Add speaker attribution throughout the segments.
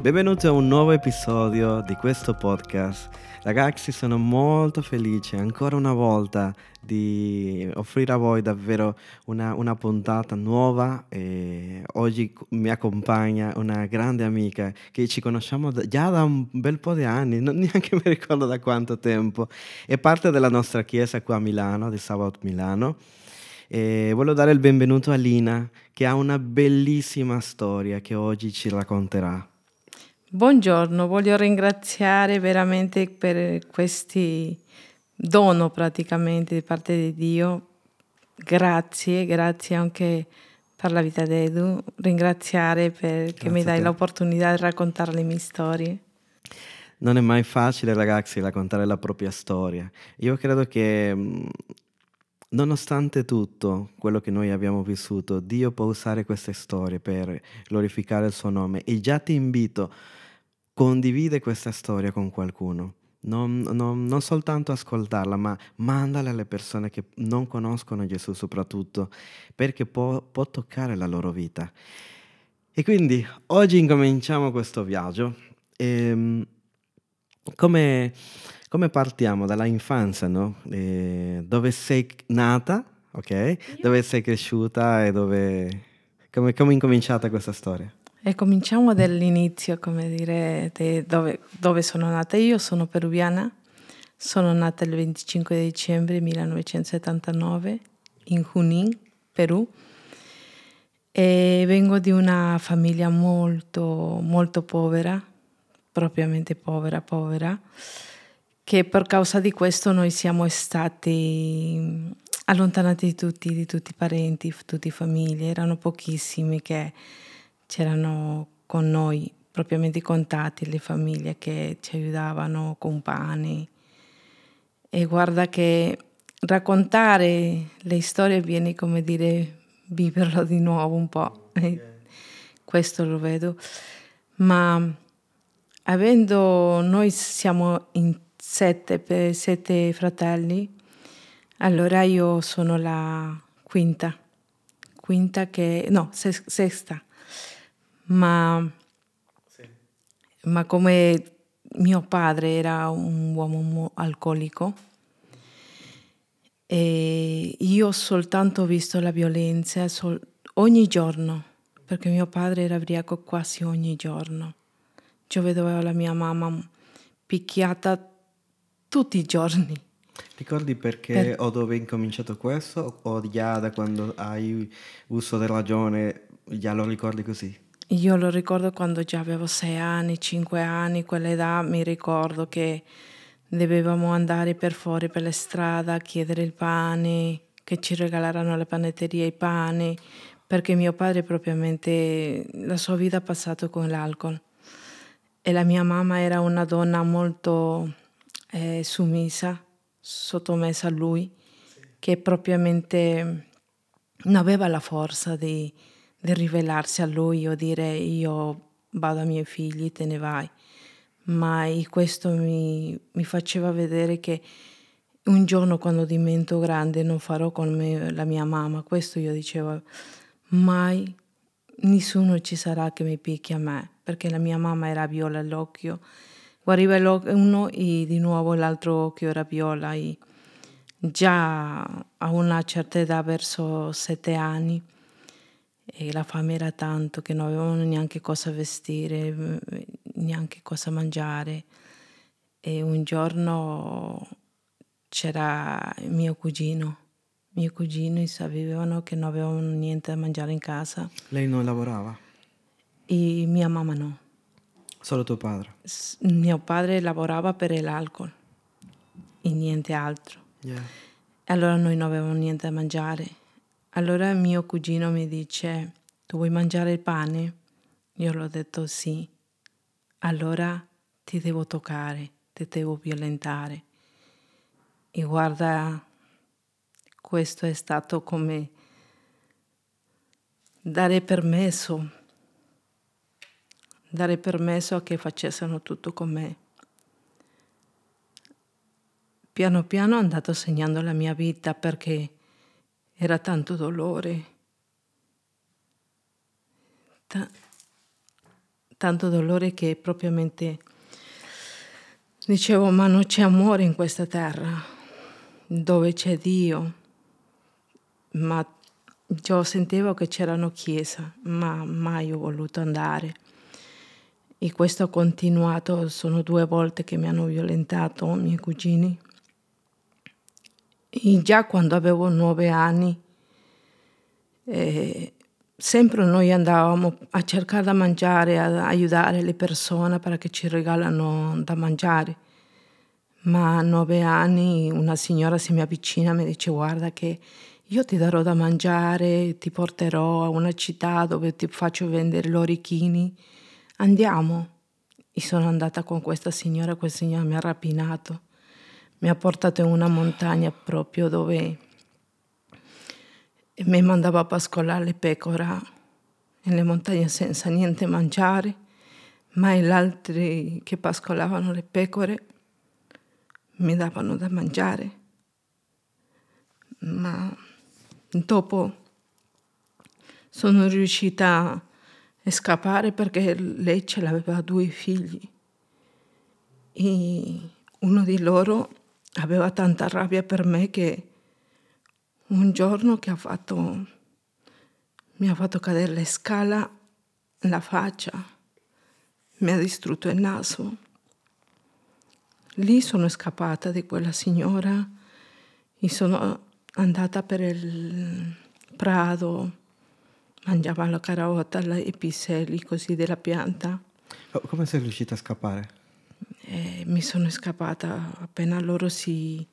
Speaker 1: Benvenuti a un nuovo episodio di questo podcast. Ragazzi, sono molto felice ancora una volta di offrire a voi davvero una, una puntata nuova. E oggi mi accompagna una grande amica che ci conosciamo già da un bel po' di anni, non neanche mi ricordo da quanto tempo. È parte della nostra chiesa qua a Milano, di Sabato Milano. E voglio dare il benvenuto a Lina, che ha una bellissima storia che oggi ci racconterà.
Speaker 2: Buongiorno, voglio ringraziare veramente per questi dono praticamente di parte di Dio. Grazie, grazie anche per la vita di Edu. Ringraziare perché mi dai l'opportunità di raccontare le mie storie.
Speaker 1: Non è mai facile, ragazzi, raccontare la propria storia. Io credo che mm, Nonostante tutto quello che noi abbiamo vissuto, Dio può usare queste storie per glorificare il suo nome e già ti invito condivide questa storia con qualcuno. Non, non, non, soltanto ascoltarla, ma mandala alle persone che non conoscono Gesù soprattutto, perché può, può toccare la loro vita. E quindi oggi incominciamo questo viaggio. E, ehm, come, come, partiamo? Dalla infanzia, no? E, dove sei nata, ok? Dove sei cresciuta e dove... Come, come è incominciata questa storia?
Speaker 2: E cominciamo dall'inizio, come dire, dove, dove, sono nata. Io sono peruviana, sono nata il 25 dicembre 1979 in Junín, Perù, e vengo di una famiglia molto, molto povera, propriamente povera, povera, che per causa di questo noi siamo stati allontanati di tutti, di tutti i parenti, tutte le famiglie, erano pochissimi che c'erano con noi propriamente i contatti, le famiglie che ci aiutavano con pane. E guarda che raccontare le storie viene come dire viverlo di nuovo un po'. Okay. Questo lo vedo. Ma avendo noi siamo in sette, sette fratelli, allora io sono la quinta, quinta che no, sesta ma, sì. ma come mio padre era un uomo alcolico e io ho soltanto visto la violenza sol- ogni giorno, perché mio padre era ubriaco quasi ogni giorno. Io vedevo la mia mamma picchiata tutti i giorni.
Speaker 1: Ricordi perché per... o dove è incominciato questo o già da quando hai uso della ragione già lo ricordi così?
Speaker 2: Io lo ricordo quando già avevo sei anni, cinque anni, quell'età, mi ricordo che dovevamo andare per fuori per la strada a chiedere il pane, che ci regalarono le panetterie i pane, perché mio padre propriamente la sua vita ha passato con l'alcol. E la mia mamma era una donna molto eh, sumisa, sottomessa a lui, che propriamente non aveva la forza di di rivelarsi a lui o dire io vado ai miei figli, te ne vai. Ma questo mi, mi faceva vedere che un giorno quando divento grande non farò come la mia mamma. Questo io dicevo, mai nessuno ci sarà che mi picchi a me, perché la mia mamma era viola all'occhio. Guariva uno e di nuovo l'altro occhio era viola. E già a una certa età, verso sette anni, e la fame era tanto che non avevano neanche cosa vestire, neanche cosa mangiare. E un giorno c'era mio cugino, mio cugino sapevano che non avevano niente da mangiare in casa.
Speaker 1: Lei non lavorava?
Speaker 2: E mia mamma no.
Speaker 1: Solo tuo padre?
Speaker 2: S- mio padre lavorava per l'alcol e niente altro. Yeah. Allora noi non avevamo niente da mangiare allora mio cugino mi dice, tu vuoi mangiare il pane? Io l'ho detto sì. Allora ti devo toccare, ti devo violentare. E guarda, questo è stato come dare permesso, dare permesso a che facessero tutto con me. Piano piano è andato segnando la mia vita perché era tanto dolore, ta- tanto dolore che propriamente dicevo ma non c'è amore in questa terra dove c'è Dio, ma io sentivo che c'erano chiesa, ma mai ho voluto andare. E questo ha continuato, sono due volte che mi hanno violentato i miei cugini. E già quando avevo nove anni, eh, sempre noi andavamo a cercare da mangiare, a aiutare le persone perché ci regalano da mangiare. Ma a nove anni una signora si mi avvicina e mi dice guarda che io ti darò da mangiare, ti porterò a una città dove ti faccio vendere gli orecchini. Andiamo. E sono andata con questa signora, questa signora mi ha rapinato, mi ha portato in una montagna proprio dove mi mandava a pascolare le pecore nelle montagne senza niente mangiare, ma gli altri che pascolavano le pecore mi davano da mangiare. Ma dopo sono riuscita a scappare perché lei ce l'aveva due figli e uno di loro aveva tanta rabbia per me che un giorno che ha fatto, mi ha fatto cadere la scala la faccia, mi ha distrutto il naso. Lì sono scappata di quella signora e sono andata per il prato, mangiava la carota, i piselli così della pianta.
Speaker 1: Come sei riuscita a scappare?
Speaker 2: E mi sono scappata appena loro si,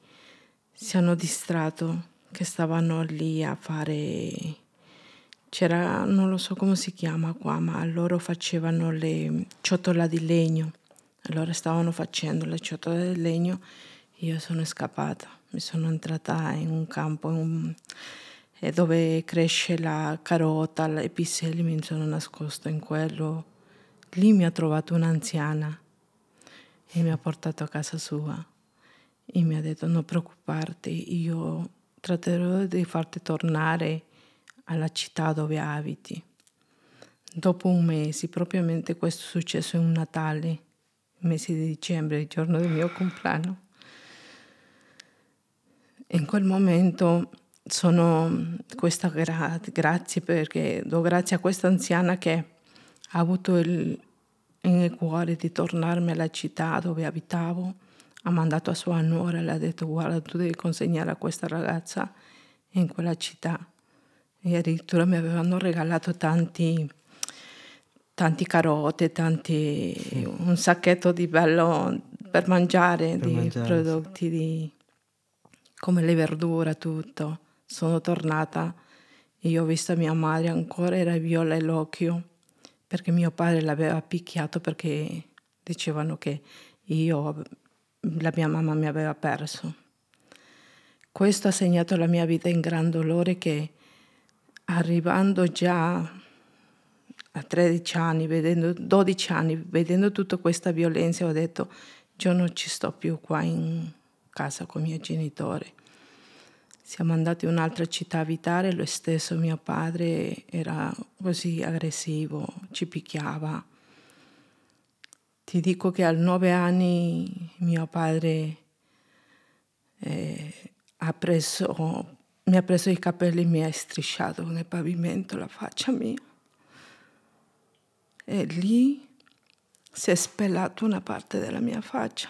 Speaker 2: si hanno distratto, che stavano lì a fare... C'era, non lo so come si chiama qua, ma loro facevano le ciotole di legno. Allora stavano facendo le ciotole di legno io sono scappata mi sono entrata in un campo in un, eh, dove cresce la carota, i piselli, mi sono nascosto in quello. Lì mi ha trovato un'anziana e mi ha portato a casa sua e mi ha detto non preoccuparti, io tratterò di farti tornare alla città dove abiti. Dopo un mese, propriamente questo è successo in un Natale, il mese di dicembre, il giorno del mio compleanno in quel momento sono questa gra- grazie perché do grazie a questa anziana che ha avuto il, il cuore di tornarmi alla città dove abitavo, ha mandato a sua nuora e le ha detto guarda tu devi consegnare a questa ragazza in quella città. E addirittura mi avevano regalato tanti tanti carote, tanti, un sacchetto di bello per mangiare, per di mangiare, prodotti di come le verdure, tutto. Sono tornata. E io ho visto mia madre ancora era viola l'occhio perché mio padre l'aveva picchiato perché dicevano che io, la mia mamma mi aveva perso. Questo ha segnato la mia vita in gran dolore che arrivando già a 13 anni, vedendo, 12 anni, vedendo tutta questa violenza, ho detto io non ci sto più qua in, casa con i miei genitori. Siamo andati in un'altra città a abitare, lo stesso mio padre era così aggressivo, ci picchiava. Ti dico che a nove anni mio padre eh, ha preso, mi ha preso i capelli e mi ha strisciato nel pavimento la faccia mia. E lì si è spellato una parte della mia faccia.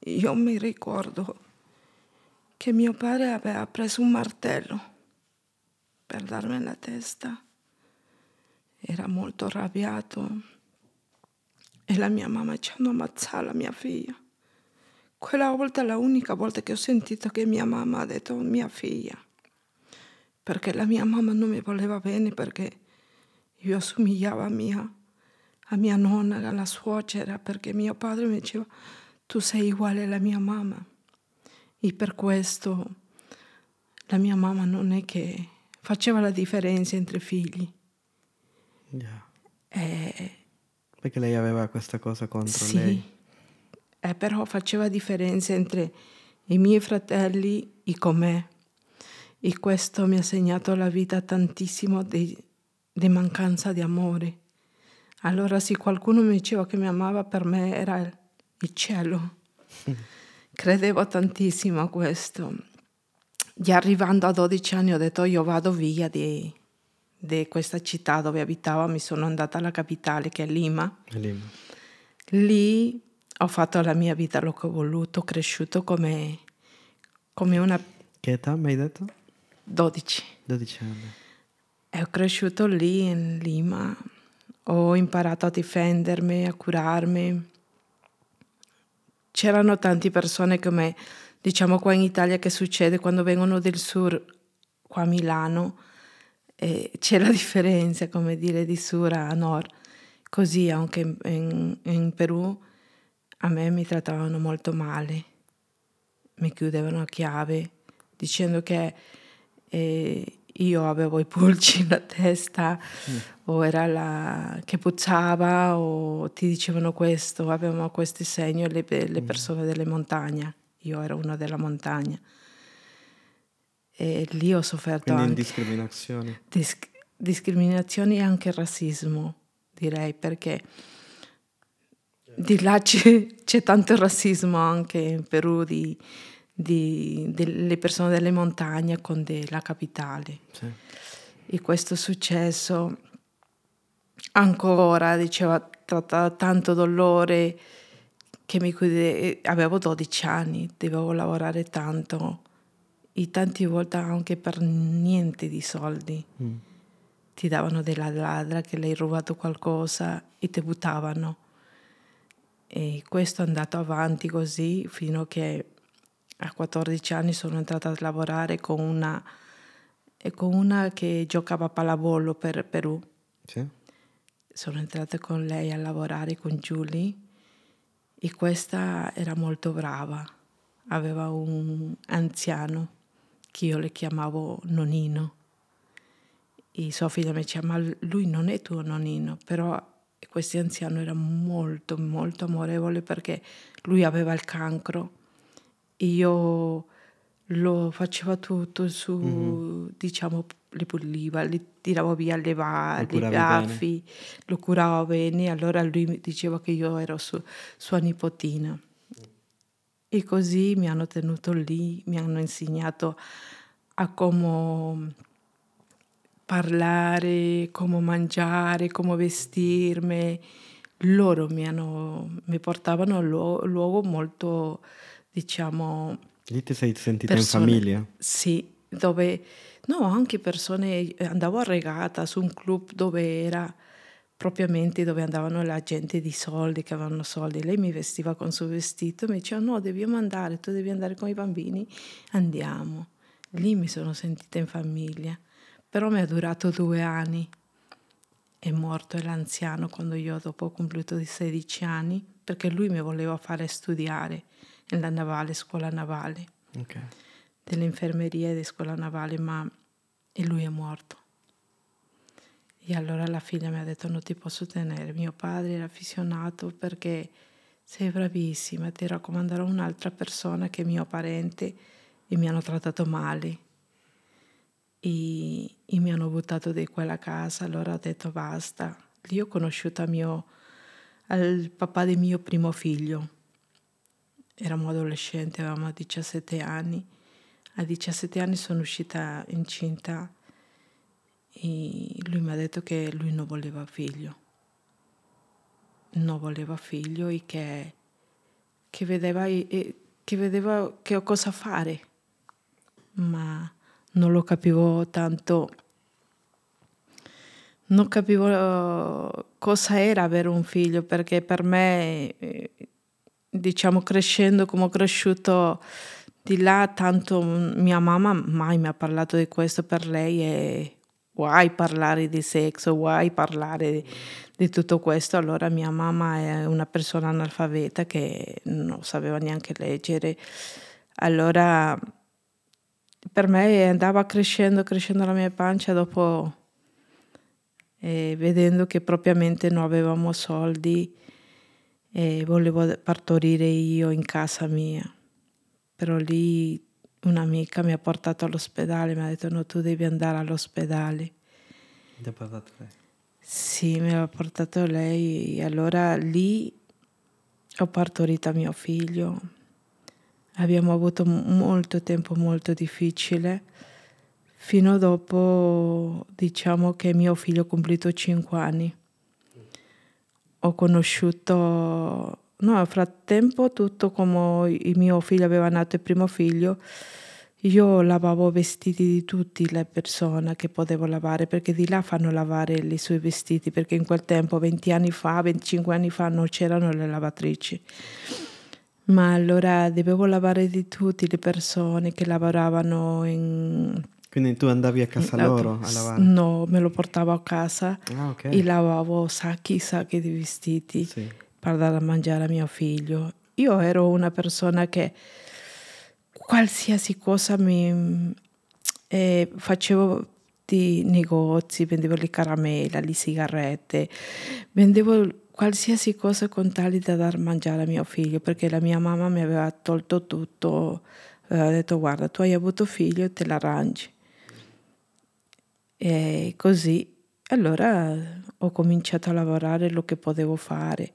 Speaker 2: Io mi ricordo che mio padre aveva preso un martello per darmi la testa. Era molto arrabbiato e la mia mamma ci hanno ammazzato la mia figlia. Quella volta è l'unica volta che ho sentito che mia mamma ha detto mia figlia, perché la mia mamma non mi voleva bene perché io assomigliavo a mia, a mia nonna, alla suocera, perché mio padre mi diceva tu sei uguale alla mia mamma. E per questo la mia mamma non è che faceva la differenza entre figli.
Speaker 1: Yeah. E... Perché lei aveva questa cosa contro
Speaker 2: sì,
Speaker 1: lei.
Speaker 2: Eh, però faceva differenza entre i miei fratelli e con me. E questo mi ha segnato la vita tantissimo di, di mancanza di amore. Allora se qualcuno mi diceva che mi amava, per me era il cielo. Credevo tantissimo a questo. Già arrivando a 12 anni ho detto io vado via di, di questa città dove abitavo, mi sono andata alla capitale che è Lima.
Speaker 1: Lima.
Speaker 2: Lì ho fatto la mia vita, l'ho che ho voluto, ho cresciuto come, come una
Speaker 1: Che età mi hai detto?
Speaker 2: 12.
Speaker 1: 12 anni.
Speaker 2: E ho cresciuto lì in Lima, ho imparato a difendermi, a curarmi. C'erano tante persone come, diciamo qua in Italia che succede quando vengono del sud, qua a Milano, eh, c'è la differenza, come dire, di sud a nord. Così anche in, in, in Perù a me mi trattavano molto male, mi chiudevano a chiave dicendo che eh, io avevo i pulci nella testa
Speaker 1: Mm.
Speaker 2: o era la che puzzava o ti dicevano questo, avevamo questi segni le, le
Speaker 1: Mm.
Speaker 2: persone delle montagne, io ero una della montagna e lì ho sofferto
Speaker 1: Quindi
Speaker 2: anche
Speaker 1: discriminazioni.
Speaker 2: dis- discriminazioni e anche razzismo, direi, perché di là c'è, c'è tanto razzismo anche in Perù di, di- delle persone delle montagne con de- la capitale.
Speaker 1: Sì.
Speaker 2: E questo è successo ancora, diceva, trattava tanto dolore che mi chiude- avevo 12 anni, dovevo lavorare tanto e tante volte anche per niente di soldi.
Speaker 1: Mm.
Speaker 2: Ti davano della ladra che le hai rubato qualcosa e ti buttavano. E questo è andato avanti così fino a che a 14 anni sono entrata a lavorare con una, con una che giocava a pallavolo per Perù.
Speaker 1: Sì?
Speaker 2: Sono entrata con lei a lavorare con Julie e questa era molto brava. Aveva un anziano che io le chiamavo nonino. E sua figlia mi diceva, ma lui non è tuo nonino, però questo anziano era molto, molto amorevole perché lui aveva il cancro io lo faceva tutto su,
Speaker 1: Mhm.
Speaker 2: diciamo, li puliva, li tiravo via le, va-
Speaker 1: curavi
Speaker 2: baffi, lo curavo bene, allora lui mi diceva che io ero su- sua nipotina. E così mi hanno tenuto lì, mi hanno insegnato a come parlare, come mangiare, come vestirmi. Loro mi, hanno, mi portavano a luogo molto, diciamo,
Speaker 1: Lì ti sei sentita
Speaker 2: Persone.
Speaker 1: in famiglia?
Speaker 2: sì, dove, no, anche persone, andavo a regata su un club dove era propriamente dove andavano la gente di soldi, che avevano soldi. Lei mi vestiva con suo vestito e mi diceva no, dobbiamo andare, tu devi andare con i bambini, andiamo. Lì mi sono sentita in famiglia, però mi è durato due anni. È morto l'anziano quando io dopo ho compiuto di 16 anni, perché lui mi voleva fare studiare nella navale, scuola navale
Speaker 1: Ok.
Speaker 2: dell'infermeria di scuola navale, ma e lui è morto. E allora la figlia mi ha detto non ti posso tenere, mio padre era affezionato perché sei bravissima, ti raccomanderò un'altra persona che è mio parente e mi hanno trattato male. E, e mi hanno buttato di quella casa, allora ho detto basta. Lì ho conosciuto mio, il papà del mio primo figlio. Eravamo adolescenti, avevamo 17 anni. A 17 anni sono uscita incinta e lui mi ha detto che lui non voleva figlio. Non voleva figlio e che, che vedeva, che vedeva che cosa fare. Ma non lo capivo tanto. Non capivo cosa era avere un figlio perché per me, eh, diciamo, crescendo come ho cresciuto di là, tanto mia mamma mai mi ha parlato di questo per lei e vuoi parlare di sesso, vuoi parlare di, di tutto questo. Allora mia mamma è una persona analfabeta che non sapeva neanche leggere. Allora per me andava crescendo, crescendo la mia pancia dopo eh, vedendo che propriamente non avevamo soldi e volevo partorire io in casa mia. Però lì un'amica mi ha portato all'ospedale, mi ha detto no, tu devi andare all'ospedale.
Speaker 1: Ti ha parlato lei?
Speaker 2: Sì, me l'ha portato lei. Allora lì ho partorito mio figlio. Abbiamo avuto molto tempo molto difficile fino dopo, diciamo che mio figlio ha compiuto 5 anni. Ho conosciuto, no, nel frattempo tutto come il mio figlio aveva nato il primo figlio, io lavavo vestiti di tutte le persone che potevo lavare, perché di là fanno lavare i suoi vestiti, perché in quel tempo, 20 anni fa, 25 anni fa, non c'erano le lavatrici. Ma allora dovevo lavare di tutte le persone che lavoravano in
Speaker 1: quindi tu andavi a casa loro a lavare?
Speaker 2: No, me lo portavo a casa
Speaker 1: ah, okay.
Speaker 2: e lavavo sacchi e sacchi di vestiti
Speaker 1: sì.
Speaker 2: per dare a mangiare a mio figlio. Io ero una persona che qualsiasi cosa mi eh, facevo di negozi, vendevo le caramelle, le sigarette, vendevo qualsiasi cosa con tale da dar mangiare a mio figlio perché la mia mamma mi aveva tolto tutto, aveva detto guarda tu hai avuto figlio te l'arrangi e così, allora ho cominciato a lavorare lo che potevo fare.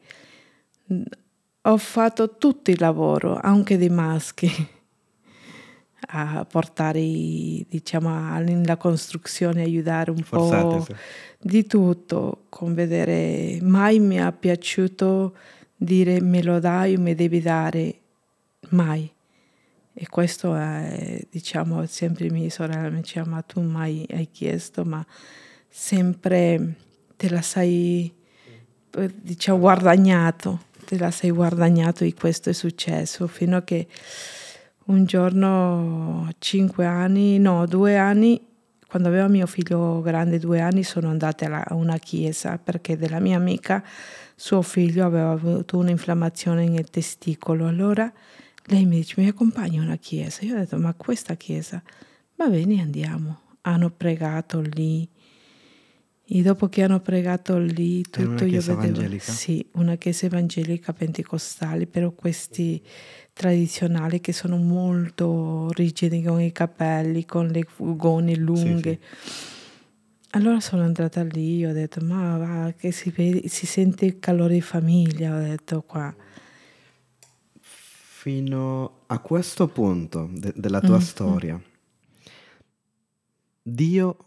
Speaker 2: Ho fatto tutto il lavoro, anche dei maschi, a portare, diciamo, nella costruzione, aiutare un
Speaker 1: Forzate,
Speaker 2: po'
Speaker 1: sì.
Speaker 2: di tutto, con vedere, mai mi è piaciuto dire me lo dai o mi devi dare, mai. E questo è, diciamo, sempre mia sorella mi diceva, ma tu mai hai chiesto, ma sempre te la sei, diciamo, guadagnato, te la sei guadagnato e questo è successo, fino a che un giorno, cinque anni, no, due anni, quando aveva mio figlio grande, due anni, sono andata a una chiesa perché della mia amica suo figlio aveva avuto un'infiammazione nel testicolo. Allora lei mi dice, mi accompagni a una chiesa? Io ho detto, ma questa chiesa? Va bene, andiamo. Hanno pregato lì. E dopo che hanno pregato lì, tutto
Speaker 1: una
Speaker 2: io
Speaker 1: chiesa
Speaker 2: vedevo...
Speaker 1: evangelica?
Speaker 2: Sì, una chiesa evangelica pentecostale, però questi tradizionali che sono molto rigidi con i capelli, con le gone lunghe.
Speaker 1: Sì, sì.
Speaker 2: Allora sono andata lì, ho detto, ma va, che si, vede, si sente il calore di famiglia, ho detto qua.
Speaker 1: Fino a questo punto de- della tua
Speaker 2: Mm, mm.
Speaker 1: storia, Dio,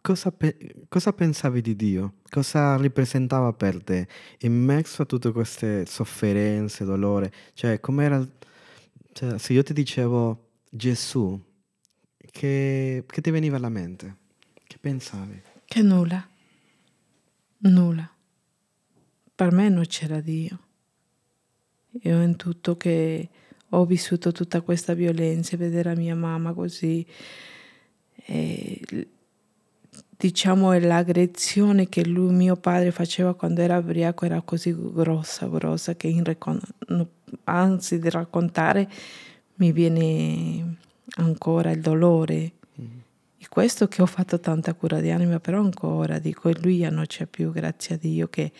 Speaker 1: cosa, pe- cosa pensavi di Dio? Cosa rappresentava per te in mezzo a tutte queste sofferenze, dolore? Cioè, com'era... cioè, se io ti dicevo Gesù, che, che ti veniva alla mente? Che pensavi?
Speaker 2: Che nulla, nulla. Per me non c'era Dio. Io in tutto che ho vissuto tutta questa violenza, vedere mia mamma così, e, diciamo l'aggressione che lui, mio padre, faceva quando era ubriaco era così grossa, grossa, che no, anzi di raccontare mi viene ancora il dolore. E questo che ho fatto tanta cura di anima, però ancora dico, lui ya non c'è più, grazie a Dio che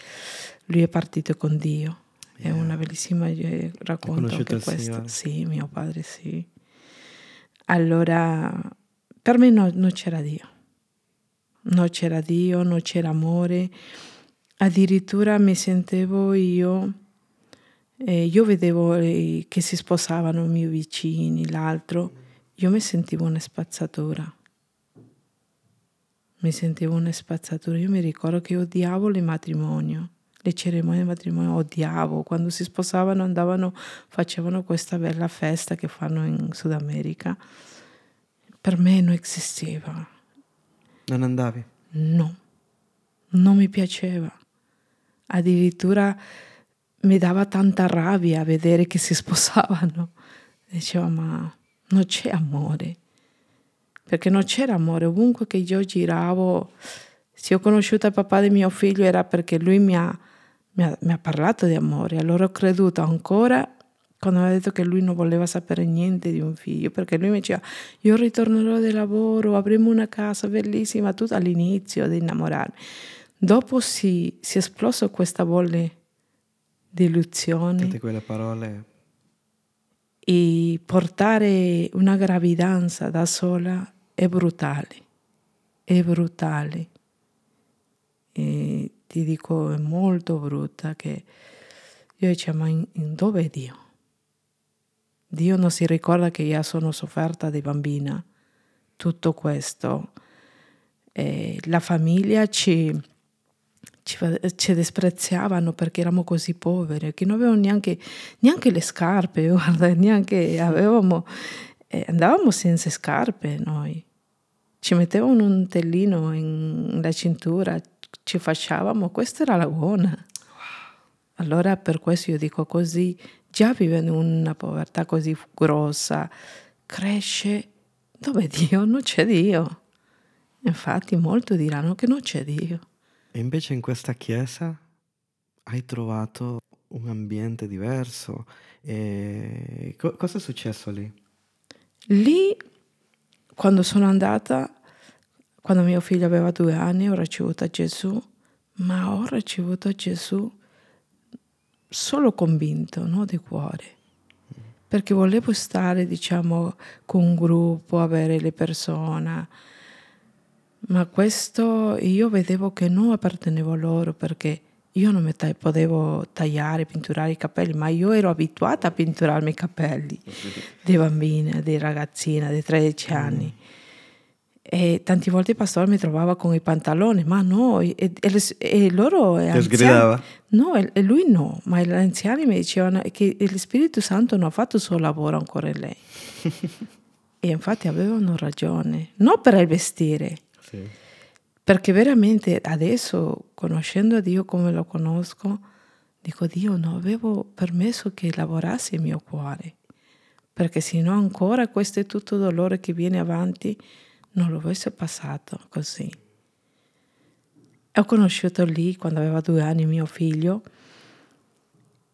Speaker 2: lui è partito con Dio. È
Speaker 1: Yeah.
Speaker 2: una bellissima eh, racconto
Speaker 1: il
Speaker 2: questo. Sì, mio padre sì. Allora, per me no- non c'era Dio. Non c'era Dio, non c'era amore. Addirittura mi sentivo io, eh, io vedevo eh, che si sposavano i miei vicini, l'altro, io mi sentivo una spazzatura. Mi sentivo una spazzatura. Io mi ricordo che odiavo il matrimonio, le cerimonie di matrimonio, odiavo. Quando si sposavano andavano, facevano questa bella festa che fanno in Sud America. Per me non esisteva.
Speaker 1: Non andavi?
Speaker 2: No, non mi piaceva. Addirittura mi dava tanta rabbia vedere che si sposavano. Dicevo, ma non c'è amore. Perché non c'era amore. Ovunque che io giravo, se ho conosciuto il papà di mio figlio era perché lui mi ha, mi ha, mi ha parlato di amore. Allora ho creduto ancora quando mi ha detto che lui non voleva sapere niente di un figlio, perché lui mi diceva, io ritornerò di lavoro, avremo una casa bellissima, tutto all'inizio di innamorarmi. Dopo si, si è esploso questa bolle di illusioni
Speaker 1: Tutte quelle parole.
Speaker 2: e portare una gravidanza da sola è brutale, è brutale. e ti dico è molto brutta che io dicevo ma in, in dove è Dio? Dio non si ricorda che io sono sofferta di bambina. Tutto questo. E la famiglia ci, ci, ci disprezzavano perché eravamo così poveri che non avevamo neanche, neanche le scarpe guarda neanche avevamo eh, andavamo senza scarpe noi. Ci mettevano un tellino nella cintura ci facevamo, questa era la buona. Allora per questo io dico così, già vivendo una povertà così grossa, cresce dove Dio non c'è Dio. Infatti molti diranno che non c'è Dio.
Speaker 1: E invece in questa chiesa hai trovato un ambiente diverso. E co- cosa è successo lì?
Speaker 2: Lì, quando sono andata, quando mio figlio aveva due anni ho ricevuto Gesù, ma ho ricevuto Gesù solo convinto, no di cuore. Perché volevo stare, diciamo, con un gruppo, avere le persone. Ma questo io vedevo che non appartenevo a loro perché io non mi ta- potevo tagliare, pitturare i capelli, ma io ero abituata a pitturarmi i capelli di bambina, di ragazzina di 13 anni. Mm. E tante volte il pastore mi trovava con i pantaloni, ma no, e, e, e loro...
Speaker 1: Ti sgridava?
Speaker 2: No, e lui no, ma gli anziani mi dicevano che lo Spirito Santo non ha fatto il suo lavoro ancora in lei. e infatti avevano ragione, non per il vestire, sì. perché veramente adesso, conoscendo Dio come lo conosco, dico Dio, non avevo permesso che lavorassi il mio cuore, perché se no ancora questo è tutto dolore che viene avanti non lo avesse passato così. Ho conosciuto lì quando aveva due anni mio figlio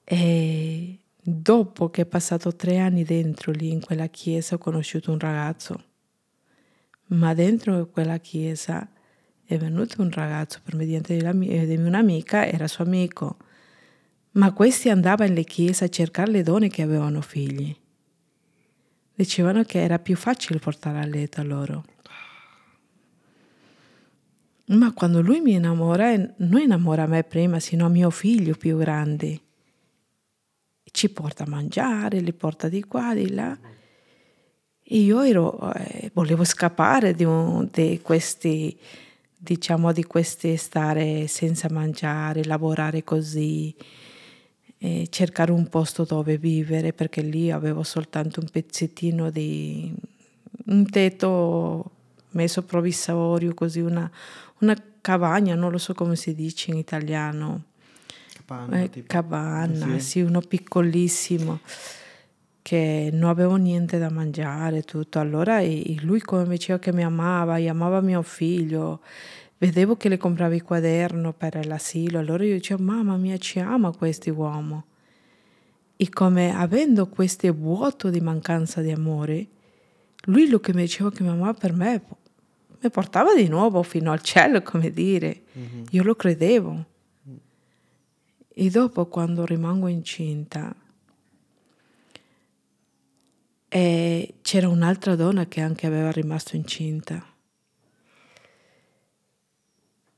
Speaker 2: e dopo che è passato tre anni dentro lì in quella chiesa ho conosciuto un ragazzo, ma dentro quella chiesa è venuto un ragazzo per mediante di un'amica, era suo amico, ma questi andavano nelle chiese a cercare le donne che avevano figli. Dicevano che era più facile portare a letto loro. Ma quando lui mi innamora, non innamora me prima, sino a mio figlio più grande. Ci porta a mangiare, li porta di qua, di là. E io ero, eh, volevo scappare di, un, di questi, diciamo, di questi stare senza mangiare, lavorare così, cercare un posto dove vivere, perché lì avevo soltanto un pezzettino di un tetto messo provvisorio, così una, una cavagna, non lo so come si dice in italiano.
Speaker 1: Cabana,
Speaker 2: eh, cabana sì. sì, uno piccolissimo che non avevo niente da mangiare, tutto. Allora lui come mi diceva che mi amava, e amava mio figlio, vedevo che le comprava il quaderno per l'asilo, allora io dicevo, mamma mia, ci ama questo uomo. E come avendo questo vuoto di mancanza di amore, lui lo che mi diceva che mi amava per me mi portava di nuovo fino al cielo, come dire. Mm-hmm. Io lo credevo. E dopo, quando rimango incinta, e c'era un'altra donna che anche aveva rimasto incinta.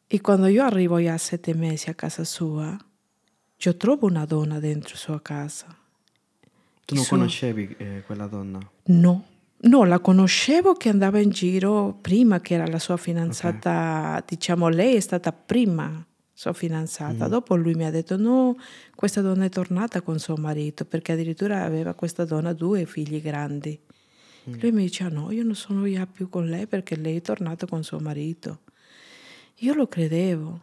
Speaker 2: E quando io arrivo a sette mesi a casa sua, io trovo una donna dentro sua casa.
Speaker 1: Tu non sua... conoscevi eh, quella donna?
Speaker 2: No. No, la conoscevo che andava in giro prima che era la sua fidanzata, okay. diciamo lei è stata prima sua fidanzata. Mm. Dopo lui mi ha detto no, questa donna è tornata con suo marito perché addirittura aveva questa donna due figli grandi. Mm. Lui mi diceva no, io non sono già più con lei perché lei è tornata con suo marito. Io lo credevo,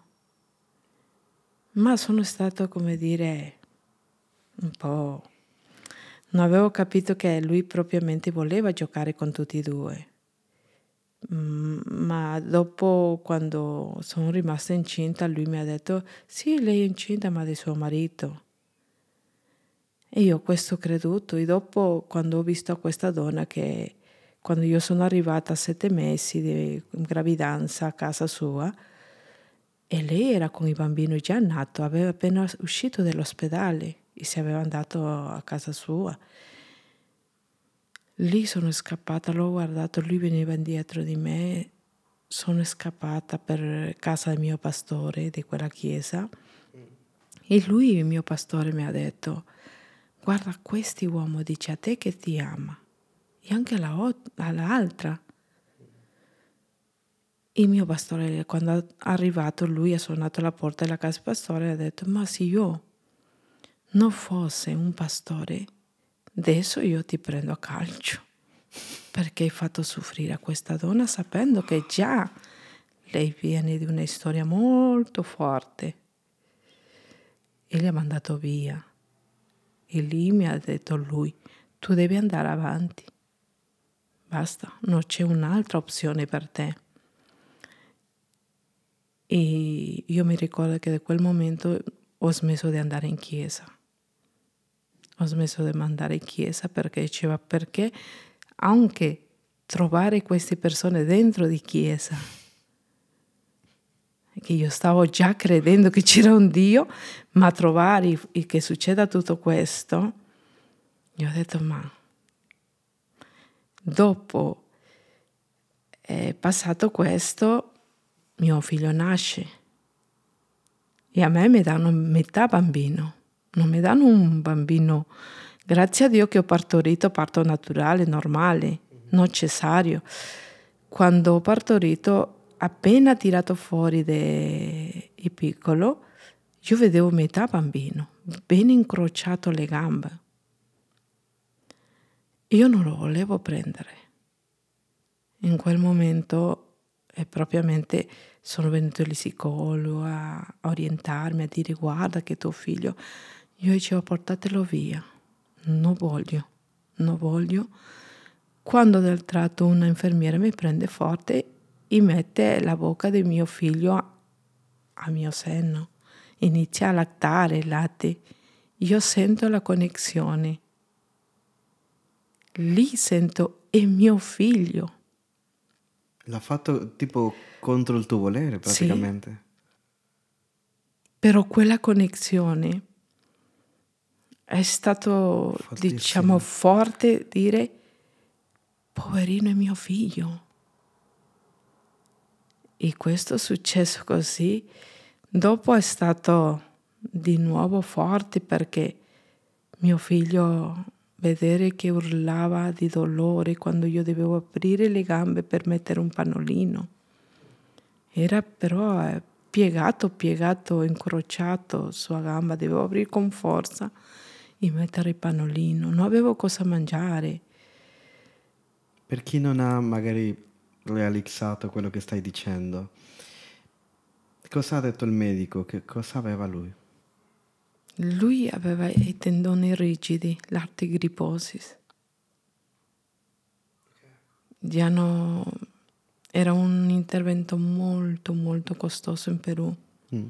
Speaker 2: ma sono stato come dire un po' Non avevo capito che lui propriamente voleva giocare con tutti e due. Mm, ma dopo, quando sono rimasta incinta, lui mi ha detto: Sì, lei è incinta, ma di suo marito. E io ho questo creduto. E dopo, quando ho visto questa donna, che quando io sono arrivata a sette mesi di gravidanza a casa sua, e lei era con il bambino già nato, aveva appena uscito dall'ospedale e si aveva andato a casa sua. Lì sono scappata, l'ho guardato, lui veniva dietro di me sono scappata per casa del mio pastore di quella chiesa e lui, il mio pastore, mi ha detto, guarda, questi uomo dice a te che ti ama e anche all'altra. Il mio pastore, quando è arrivato, lui ha suonato la porta della casa pastore e ha detto, ma se io non fosse un pastore, adesso io ti prendo a calcio perché hai fatto soffrire a questa donna sapendo che già lei viene di una storia molto forte. E li ha mandato via. E lì mi ha detto lui, tu devi andare avanti. Basta, non c'è un'altra opzione per te. E io mi ricordo che da quel momento ho smesso di andare in chiesa. Ho smesso di andare in chiesa perché diceva perché anche trovare queste persone dentro di chiesa. Che io stavo già credendo che c'era un Dio, ma trovare che succeda tutto questo, io ho detto ma dopo è passato questo, mio figlio nasce e a me mi danno metà bambino, non mi danno un bambino Grazie a Dio che ho partorito parto naturale, normale, non cesario. Quando ho partorito, appena tirato fuori il piccolo, io vedevo metà bambino, ben incrociato le gambe. Io non lo volevo prendere. In quel momento e propriamente sono venuto gli psicologo a orientarmi, a dire guarda che tuo figlio, io dicevo portatelo via non voglio, non voglio. Quando del tratto una infermiera mi prende forte e mette la bocca del mio figlio al mio seno, inizia a lattare il latte, io sento la connessione. Lì sento è mio figlio.
Speaker 1: L'ha fatto tipo contro il tuo volere praticamente. Sì.
Speaker 2: Però quella connessione è stato, Fortissimo. diciamo, forte dire, poverino è mio figlio. E questo è successo così. Dopo è stato di nuovo forte perché mio figlio vedere che urlava di dolore quando io dovevo aprire le gambe per mettere un pannolino. Era però eh, piegato, piegato, incrociato sua gamba, dovevo aprire con forza di mettere il pannolino, non avevo cosa mangiare.
Speaker 1: Per chi non ha magari realizzato quello che stai dicendo, cosa ha detto il medico? Che cosa aveva lui?
Speaker 2: Lui aveva i tendoni rigidi, l'artigriposis. Hanno... Era un intervento molto molto costoso in Perù. Mm.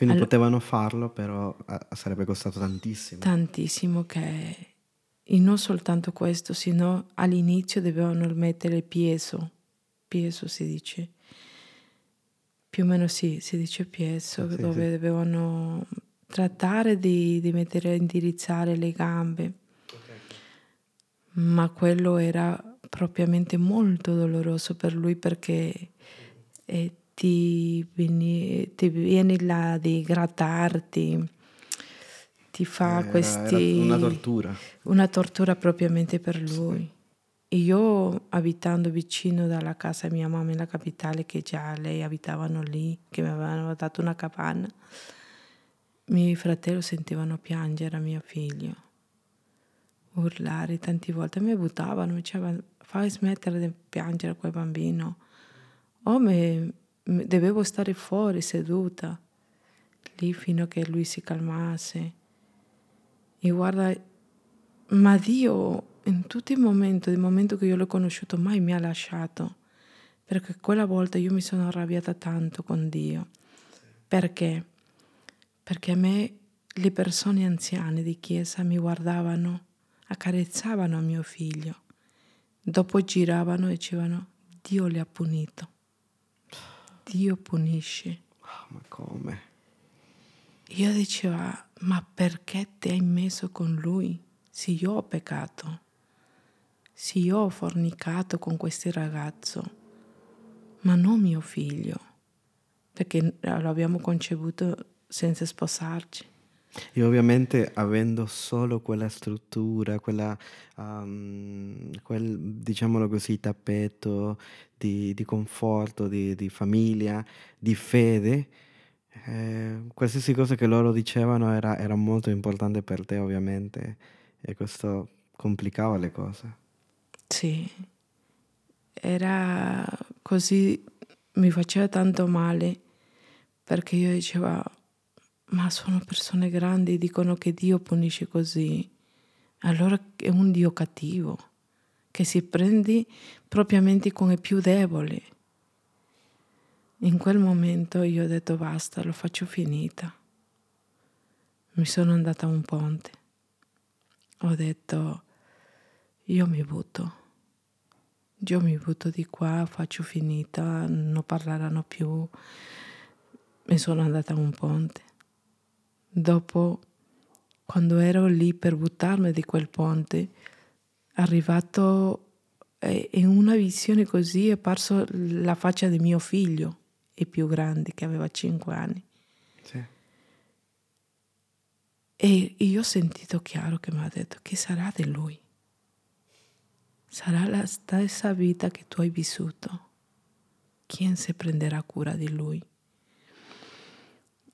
Speaker 1: Quindi allora, potevano farlo, però eh, sarebbe costato tantissimo.
Speaker 2: Tantissimo che... E non soltanto questo, sino all'inizio dovevano mettere pieso. Pieso si dice. Più o meno sì, si dice pieso, sì, dove sì. dovevano trattare di, di mettere, indirizzare le gambe. Okay. Ma quello era propriamente molto doloroso per lui perché... Eh, ti vieni, ti vieni là di grattarti, ti fa eh, questi...
Speaker 1: una tortura.
Speaker 2: Una tortura propriamente per lui. Sì. Io abitando vicino dalla casa di mia mamma nella capitale, che già lei abitavano lì, che mi avevano dato una capanna, i miei fratelli sentivano piangere a mio figlio, urlare tante volte, mi buttavano, mi dicevano fai smettere di piangere quel bambino. O mi, dovevo stare fuori seduta lì fino a che lui si calmasse. E guarda, ma Dio in tutti i momenti, il momento che io l'ho conosciuto, mai mi ha lasciato. Perché quella volta io mi sono arrabbiata tanto con Dio. Perché? Perché a me le persone anziane di chiesa mi guardavano, accarezzavano mio figlio. Dopo giravano e dicevano, Dio le ha punito. Dio punisce.
Speaker 1: Oh, ma come?
Speaker 2: Io dicevo, ma perché ti hai messo con lui? Se io ho peccato, se io ho fornicato con questo ragazzo, ma non mio figlio, perché lo abbiamo concevuto senza sposarci.
Speaker 1: E ovviamente avendo solo quella struttura, quella, um, quel, diciamolo così, tappeto di, di conforto, di, di, famiglia, di fede, eh, qualsiasi cosa che loro dicevano era, era molto importante per te ovviamente e questo complicava le cose.
Speaker 2: Sì, era così, mi faceva tanto male perché io dicevo, ma sono persone grandi, dicono che Dio punisce così, allora è un Dio cattivo, che si prende propriamente con i più deboli. In quel momento io ho detto basta, lo faccio finita. Mi sono andata a un ponte. Ho detto io mi butto. Io mi butto di qua, faccio finita, non parleranno più. Mi sono andata a un ponte. Dopo, quando ero lì per buttarmi di quel ponte, arrivato in una visione così è apparso la faccia di mio figlio e più grande che aveva 5 anni. Sì. E io ho sentito chiaro che mi ha detto che sarà di lui. Sarà la stessa vita che tu hai vissuto. Chi si prenderà cura di lui?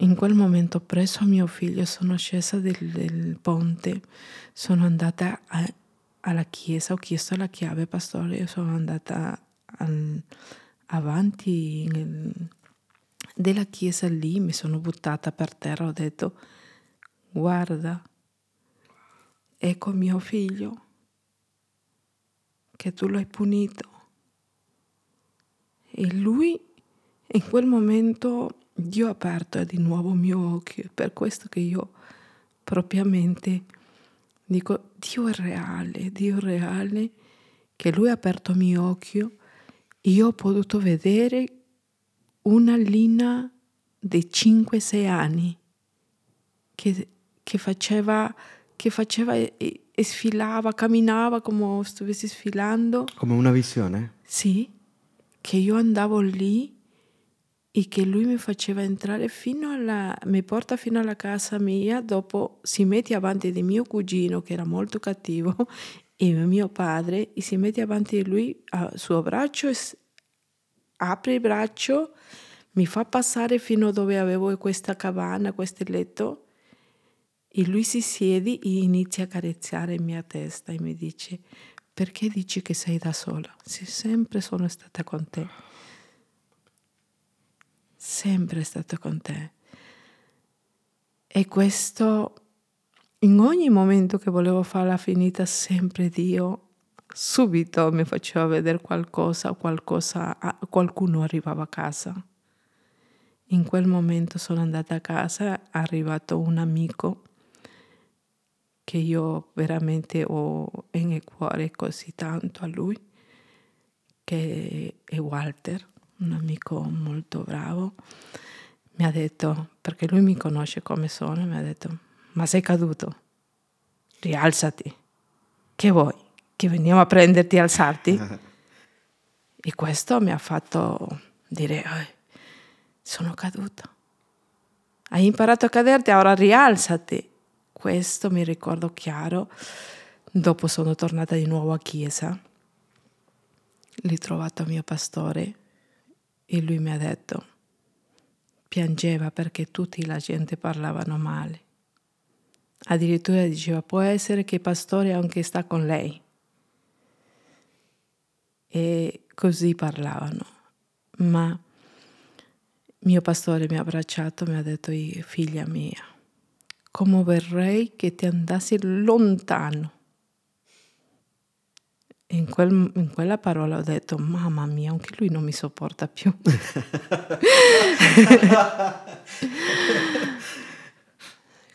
Speaker 2: In quel momento ho preso mio figlio, sono scesa del, del ponte, sono andata a, alla chiesa, ho chiesto la chiave, pastore, sono andata al, avanti nel, della chiesa lì, mi sono buttata per terra, ho detto, guarda, ecco mio figlio, che tu l'hai punito. E lui in quel momento Dio ha aperto di nuovo il mio occhio, per questo che io propriamente dico, Dio è reale, Dio è reale, che lui ha aperto il mio occhio, io ho potuto vedere una linea di 5-6 anni che, che, faceva, che faceva e, e, sfilava, camminava come stessi sfilando.
Speaker 1: Come una visione?
Speaker 2: Sì, che io andavo lì e che lui mi faceva entrare fino alla, mi porta fino alla casa mia, dopo si mette avanti di mio cugino che era molto cattivo e mio padre e si mette avanti di lui al suo braccio apre il braccio, mi fa passare fino a dove avevo questa cabana, questo letto, e lui si siede e inizia a carezzare la mia testa e mi dice, perché dici che sei da sola? Se sempre sono stata con te. Sempre stata con te. E questo, in ogni momento che volevo farla finita, sempre Dio subito mi faceva vedere qualcosa, qualcosa, qualcuno arrivava a casa. In quel momento sono andata a casa, è arrivato un amico che io veramente ho nel cuore così tanto a lui, che è Walter, un amico molto bravo. Mi ha detto, perché lui mi conosce come sono, mi ha detto, ma sei caduto, rialzati, che vuoi? che veniamo a prenderti e alzarti. e questo mi ha fatto dire, sono caduta. Hai imparato a caderti, ora rialzati. Questo mi ricordo chiaro. Dopo sono tornata di nuovo a chiesa. Lì trovato mio pastore e lui mi ha detto, piangeva perché tutti la gente parlavano male. Addirittura diceva, può essere che pastore anche sta con lei e così parlavano. Ma mio pastore mi ha abbracciato e mi ha detto, figlia mia, come vorrei che ti andassi lontano. In, quel, in, quella parola ho detto, mamma mia, anche lui non mi sopporta più.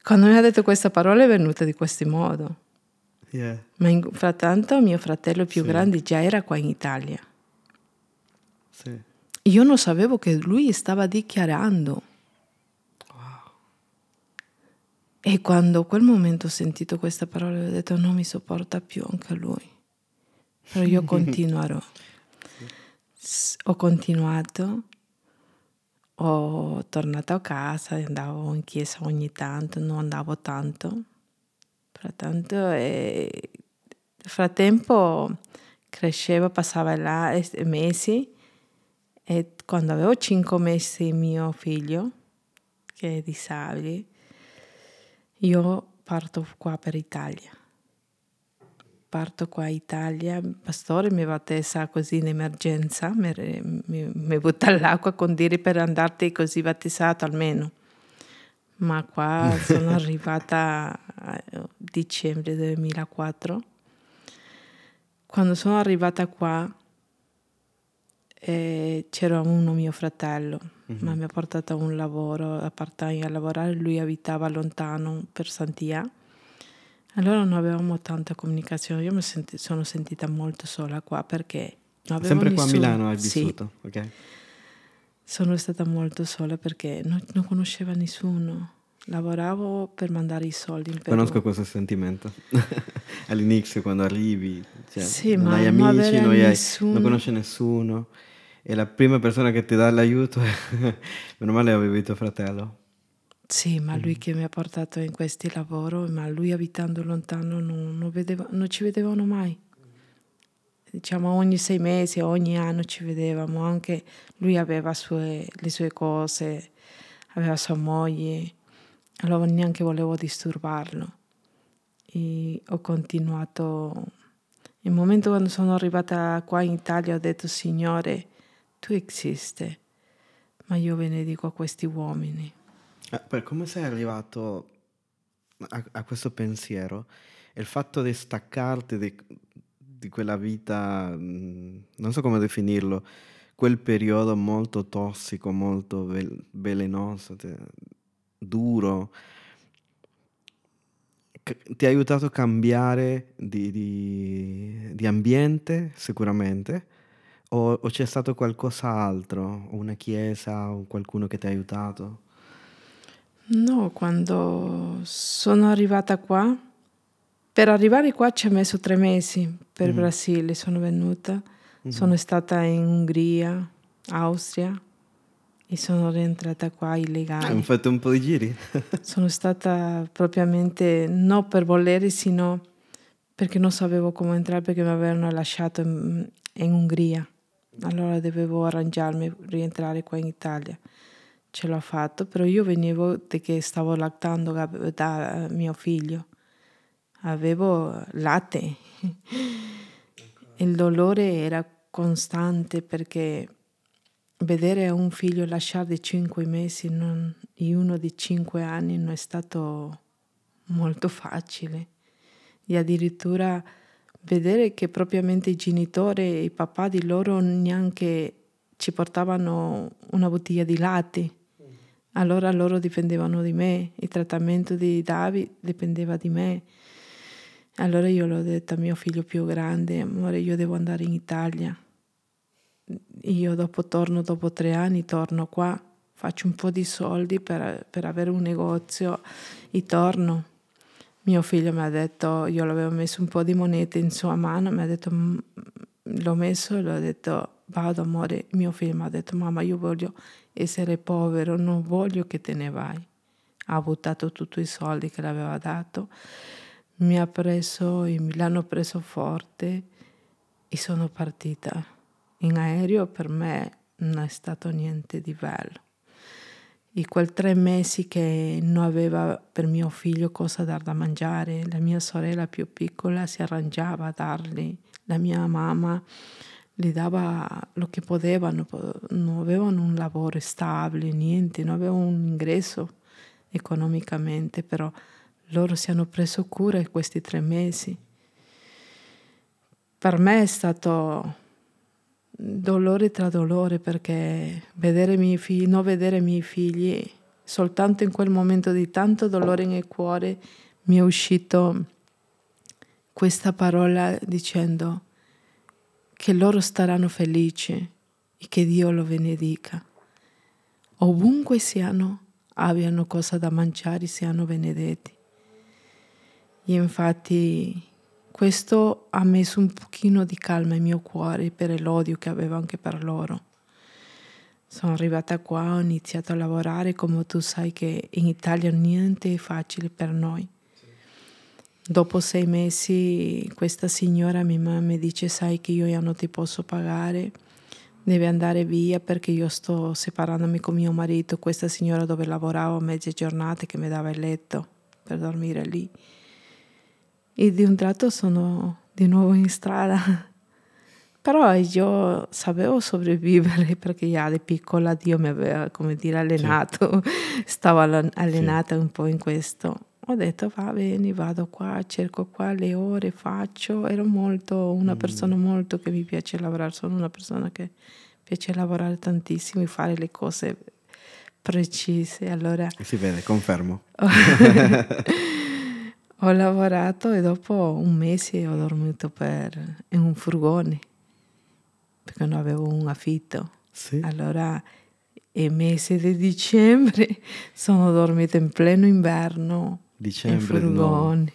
Speaker 2: Quando mi ha detto questa parola è venuta di questo modo. Yeah. Ma in, frattanto mio fratello più sì. grande già era qua in Italia. Sì. Io non sapevo che lui stava dichiarando. Wow. E quando a quel momento ho sentito questa parola ho detto non mi sopporta più anche lui. Però io continuerò. ho continuato, ho tornato a casa, andavo in chiesa ogni tanto, non andavo tanto. Frattanto, e nel frattempo cresceva, passava là mesi e quando avevo cinque mesi mio figlio, che è disabile, io parto qua per Italia parto qua in Italia, il pastore mi battezza così in emergenza, mi, mi, mi butta all'acqua con dire per andarti così battezzato almeno. Ma qua sono arrivata a dicembre 2004. Quando sono arrivata qua eh, c'era uno mio fratello, mm-hmm. ma mi ha portato a un lavoro, a part-time a lavorare, lui abitava lontano per Santia allora non avevamo tanta comunicazione, io mi senti, sono sentita molto sola qua perché
Speaker 1: Sempre nessuno. qua a Milano hai vissuto? Sì. Okay.
Speaker 2: Sono stata molto sola perché non, non conosceva nessuno. Lavoravo per mandare i soldi in Perù.
Speaker 1: Conosco questo sentimento. All'inizio quando arrivi, cioè,
Speaker 2: sì,
Speaker 1: non hai amici, non, hai, non conosci nessuno e la prima persona che ti dà l'aiuto è... Meno male avevi tuo fratello.
Speaker 2: Sì, ma lui che mi ha portato in questi lavori, ma lui abitando lontano non, non, vedeva, non ci vedevano mai. Diciamo ogni sei mesi, ogni anno ci vedevamo, anche lui aveva sue, le sue cose, aveva sua moglie, allora neanche volevo disturbarlo. E ho continuato. Il momento quando sono arrivata qua in Italia ho detto, Signore, tu esisti, ma io ve ne dico a questi uomini
Speaker 1: eh, come sei arrivato a, a questo pensiero? Il fatto di staccarti di, di quella vita, mm, non so come definirlo, quel periodo molto tossico, molto vel- velenoso, te- duro, ti ha aiutato a cambiare di, di, di ambiente sicuramente? O, o, c'è stato qualcos'altro? Una chiesa o qualcuno che ti ha aiutato?
Speaker 2: No, quando sono arrivata qua, per arrivare qua ci ho messo tre mesi per mm. Brasile, sono venuta, mm-hmm. sono stata in Ungheria, Austria e sono rientrata qua illegale.
Speaker 1: Hai fatto un po' di giri?
Speaker 2: sono stata propriamente, non per volere, sino perché non sapevo come entrare perché mi avevano lasciato in, in Ungheria. Allora dovevo arrangiarmi, rientrare qua in Italia ce l'ho fatto, però io venivo che stavo lattando da mio figlio, avevo latte. Il dolore era costante perché vedere un figlio lasciare di cinque mesi non, e uno di cinque anni non è stato molto facile. E addirittura vedere che propriamente i genitori e i papà di loro neanche ci portavano una bottiglia di latte allora loro dipendevano di me, il trattamento di David dipendeva di me. Allora io l'ho detto a mio figlio più grande, amore, io devo andare in Italia. Io dopo torno, dopo tre anni, torno qua, faccio un po' di soldi per, per avere un negozio e torno. Mio figlio mi ha detto, io l'avevo messo un po' di monete in sua mano, mi ha detto, l'ho messo e l'ho detto, vado amore. Mio figlio ha detto, mamma, io voglio essere povero, non voglio che te ne vai. Ha buttato tutti i soldi che l'aveva dato, mi ha preso, mi l'hanno preso forte e sono partita. In aereo per me non è stato niente di bello. E quei tre mesi che non aveva per mio figlio cosa dar da mangiare, la mia sorella più piccola si arrangiava a dargli, la mia mamma gli dava lo che potevano, non avevano un lavoro stabile, niente, non avevano un ingresso economicamente, però loro si hanno preso cura in questi tre mesi. Per me è stato dolore tra dolore perché vedere figli, non vedere i miei figli, soltanto in quel momento di tanto dolore nel cuore mi è uscito questa parola dicendo che loro staranno felici e che Dio lo benedica. Ovunque siano, abbiano cosa da mangiare, siano benedetti. E infatti questo ha messo un pochino di calma in mio cuore per l'odio che avevo anche per loro. Sono arrivata qua, ho iniziato a lavorare, come tu sai che in Italia niente è facile per noi. Dopo sei mesi questa signora mi, mi dice sai che io non ti posso pagare, devi andare via perché io sto separandomi con mio marito, questa signora dove lavoravo mezze giornate che mi dava il letto per dormire lì. E di un tratto sono di nuovo in strada. Però io sapevo sopravvivere perché già da piccola Dio mi aveva, come dire, allenato, sì. stavo allenata sì. un po' in questo ho detto va bene, vado qua, cerco qua le ore, faccio. Ero molto, una mm. persona molto che mi piace lavorare, sono una persona che piace lavorare tantissimo e fare le cose precise. Allora,
Speaker 1: si vede, confermo.
Speaker 2: ho lavorato e dopo un mese ho dormito per, in un furgone perché non avevo un affitto.
Speaker 1: Sì.
Speaker 2: Allora, il mese di dicembre sono dormita in pleno inverno
Speaker 1: Dicembre
Speaker 2: furgoni.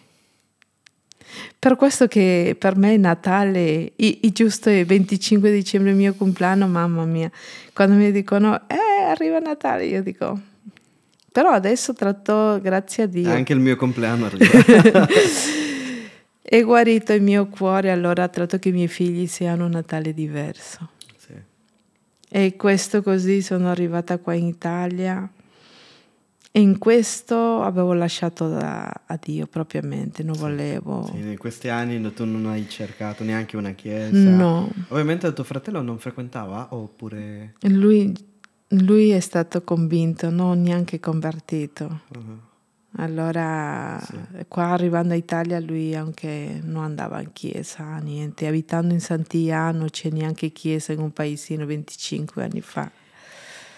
Speaker 2: Per questo che per me è Natale, i, i giusto il 25 dicembre, il mio compleanno, mamma mia, quando mi dicono, eh, arriva Natale, io dico, però adesso tratto, grazie a Dio.
Speaker 1: Anche il mio compleanno arriva.
Speaker 2: è guarito il mio cuore, allora tratto che i miei figli siano un Natale diverso.
Speaker 1: Sì.
Speaker 2: E questo così sono arrivata qua in Italia e in questo avevo lasciato da, a Dio propriamente, non volevo.
Speaker 1: Sì, in questi anni tu non hai cercato neanche una chiesa.
Speaker 2: No.
Speaker 1: Ovviamente tuo fratello non frequentava oppure...
Speaker 2: Lui, lui è stato convinto, non neanche convertito. Uh-huh. Allora, sì. qua arrivando in Italia lui anche non andava in chiesa, niente. Abitando in Santiano c'è neanche chiesa in un paesino 25 anni fa.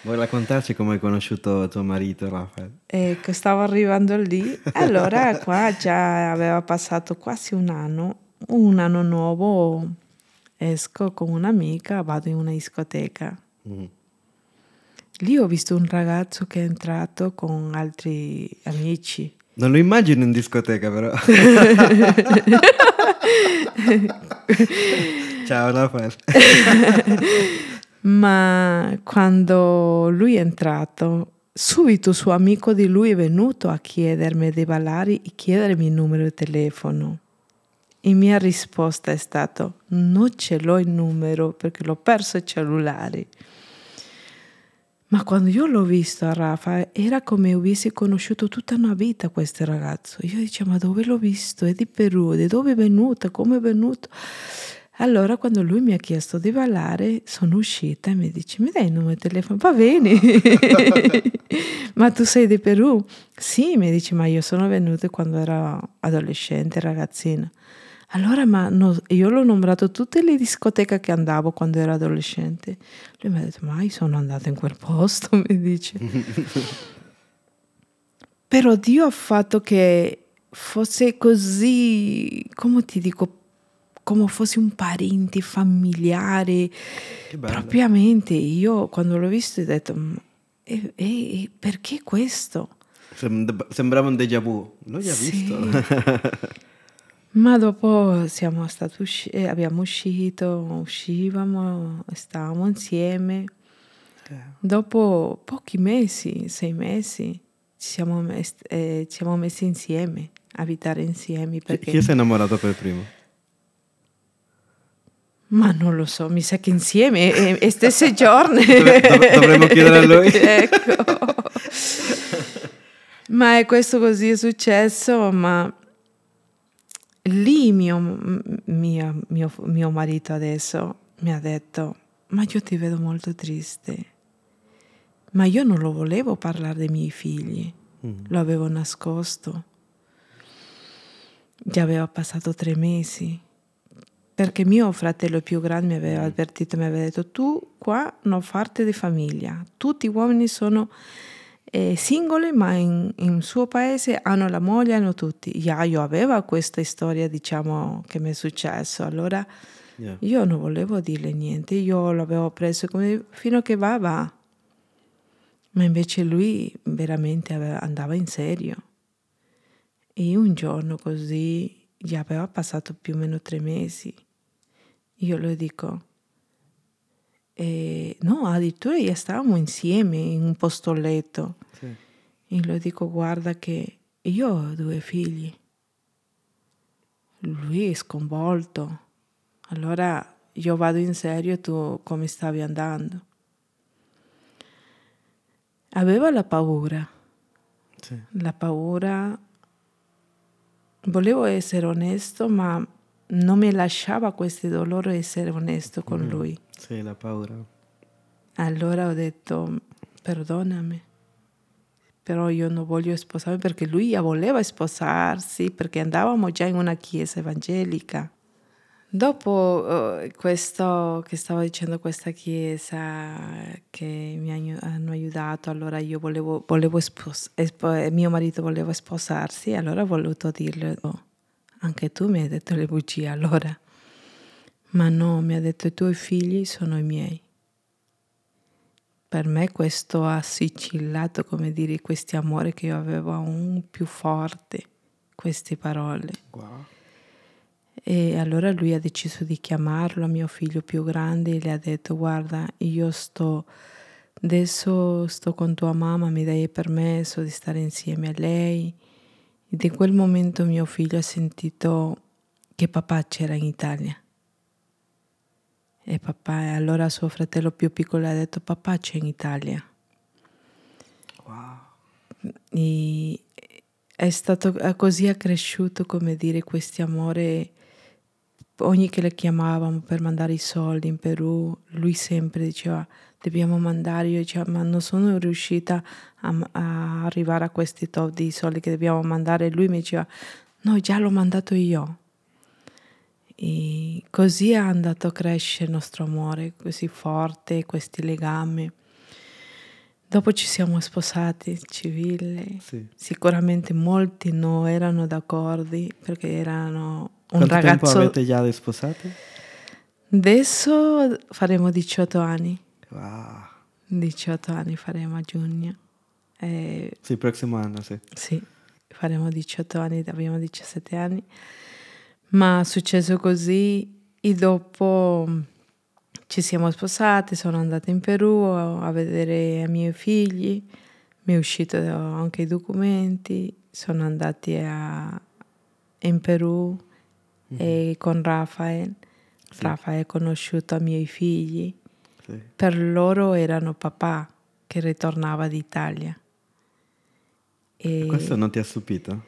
Speaker 1: Vuoi raccontarci come hai conosciuto tuo marito, Raffaele?
Speaker 2: Ecco, stavo arrivando lì. Allora, qua già aveva passato quasi un anno. Un anno nuovo esco con un'amica, vado in una discoteca. Mm. Lì ho visto un ragazzo che è entrato con altri amici.
Speaker 1: Non lo immagino in discoteca, però. Ciao, Raffaele
Speaker 2: ma quando lui è entrato, subito suo amico di lui è venuto a chiedermi dei ballari e chiedermi il numero di telefono. E mia risposta è stata, non ce l'ho il numero perché l'ho perso il cellulare. Ma quando io l'ho visto a Rafa era come avessi conosciuto tutta una vita questo ragazzo. Io dicevo, ma dove l'ho visto? È di Perù, di dove è venuto? Come è venuto? Allora quando lui mi ha chiesto di ballare sono uscita e mi dice mi dai il numero di telefono? Va bene, ma tu sei di Perù? Sì, mi dice ma io sono venuta quando ero adolescente, ragazzina. Allora ma no, io l'ho nombrato tutte le discoteche che andavo quando ero adolescente. Lui mi ha detto ma io sono andata in quel posto, mi dice. Però Dio ha fatto che fosse così, come ti dico, come fossi un parente familiare. Propriamente io quando l'ho visto ho detto, e, e, perché questo?
Speaker 1: Sembrava un déjà vu, l'ho già sì. visto.
Speaker 2: Ma dopo siamo stati usci- eh, abbiamo uscito, uscivamo, stavamo insieme. Eh. Dopo pochi mesi, sei mesi, ci siamo, messi, eh, ci siamo messi insieme, a abitare insieme.
Speaker 1: Perché... Chi si è innamorato per primo?
Speaker 2: Ma non lo so, mi sa che insieme e, e stesse giorni.
Speaker 1: dovremmo chiedere a lui.
Speaker 2: ecco. ma è questo così è successo, ma lì mio, mio, mio, mio marito adesso mi ha detto, ma io ti vedo molto triste. Ma io non lo volevo parlare dei miei figli, mm. lo avevo nascosto. Già aveva passato tre mesi perché mio fratello più grande mi aveva avvertito, mi aveva detto tu qua non farti di famiglia, tutti gli uomini sono eh, singoli ma in, in, suo paese hanno la moglie, hanno tutti. Yeah, io avevo questa storia diciamo che mi è successo, allora yeah. io non volevo dirle niente, io l'avevo preso come fino a che va va, ma invece lui veramente aveva, andava in serio. E un giorno così già aveva passato più o meno tre mesi. Io le dico, eh, no, addirittura già stavamo insieme in un posto letto.
Speaker 1: Sì.
Speaker 2: E le dico, guarda che io ho due figli. Lui è sconvolto. Allora io vado in serio, tu come stavi andando? Aveva la paura,
Speaker 1: Sì.
Speaker 2: la paura. Volevo essere onesto, ma non mi lasciava questo dolore essere onesto con
Speaker 1: Mm.
Speaker 2: lui.
Speaker 1: Sì, la paura.
Speaker 2: Allora ho detto, perdonami, però io non voglio sposarmi perché lui già voleva sposarsi, perché andavamo già in una chiesa evangelica. Dopo eh, questo che stavo dicendo, questa chiesa che mi hanno, aiutato, allora io volevo, volevo spos- espo- mio marito voleva sposarsi, allora ho voluto dirle, "Oh, anche tu mi hai detto le bugie allora. Ma no, mi ha detto i tuoi figli sono i miei. Per me questo ha sigillato, come dire, questi amori che io avevo aún più forte, queste parole.
Speaker 1: Wow.
Speaker 2: E allora lui ha deciso di chiamarlo, mio figlio più grande, e le ha detto, guarda, io sto, adesso sto con tua mamma, mi dai il permesso di stare insieme a lei. Ed in quel momento mio figlio ha sentito che papà c'era in Italia. E papà, e allora suo fratello più piccolo ha detto, papà c'è in Italia.
Speaker 1: Wow.
Speaker 2: E è stato così è cresciuto, come dire, questo amore. Ogni che le chiamavamo per mandare i soldi in Perù, lui sempre diceva dobbiamo mandare, io dicevo ma non sono riuscita a, a arrivare a questi top di soldi che dobbiamo mandare, e lui mi diceva no già l'ho mandato io. E così è andato a crescere il nostro amore, così forte, questi legami. Dopo ci siamo sposati, civile.
Speaker 1: Sì.
Speaker 2: Sicuramente molti non erano d'accordo perché erano un
Speaker 1: Quanto tempo
Speaker 2: ragazzo.
Speaker 1: avete già sposati?
Speaker 2: Adesso faremo 18 anni.
Speaker 1: Wow.
Speaker 2: 18 anni faremo a giugno. Eh,
Speaker 1: Sì, prossimo anno, sì.
Speaker 2: sì, faremo 18 anni, abbiamo 17 anni. Ma è successo così e dopo ci siamo sposati, sono andata in Perù a vedere i miei figli, mi è uscito anche i documenti, sono andati a, in Perù e con Rafael.
Speaker 1: Sì.
Speaker 2: Rafael ha conosciuto i miei figli. Per loro erano papà che ritornava d'Italia. E
Speaker 1: Questo non ti ha stupito?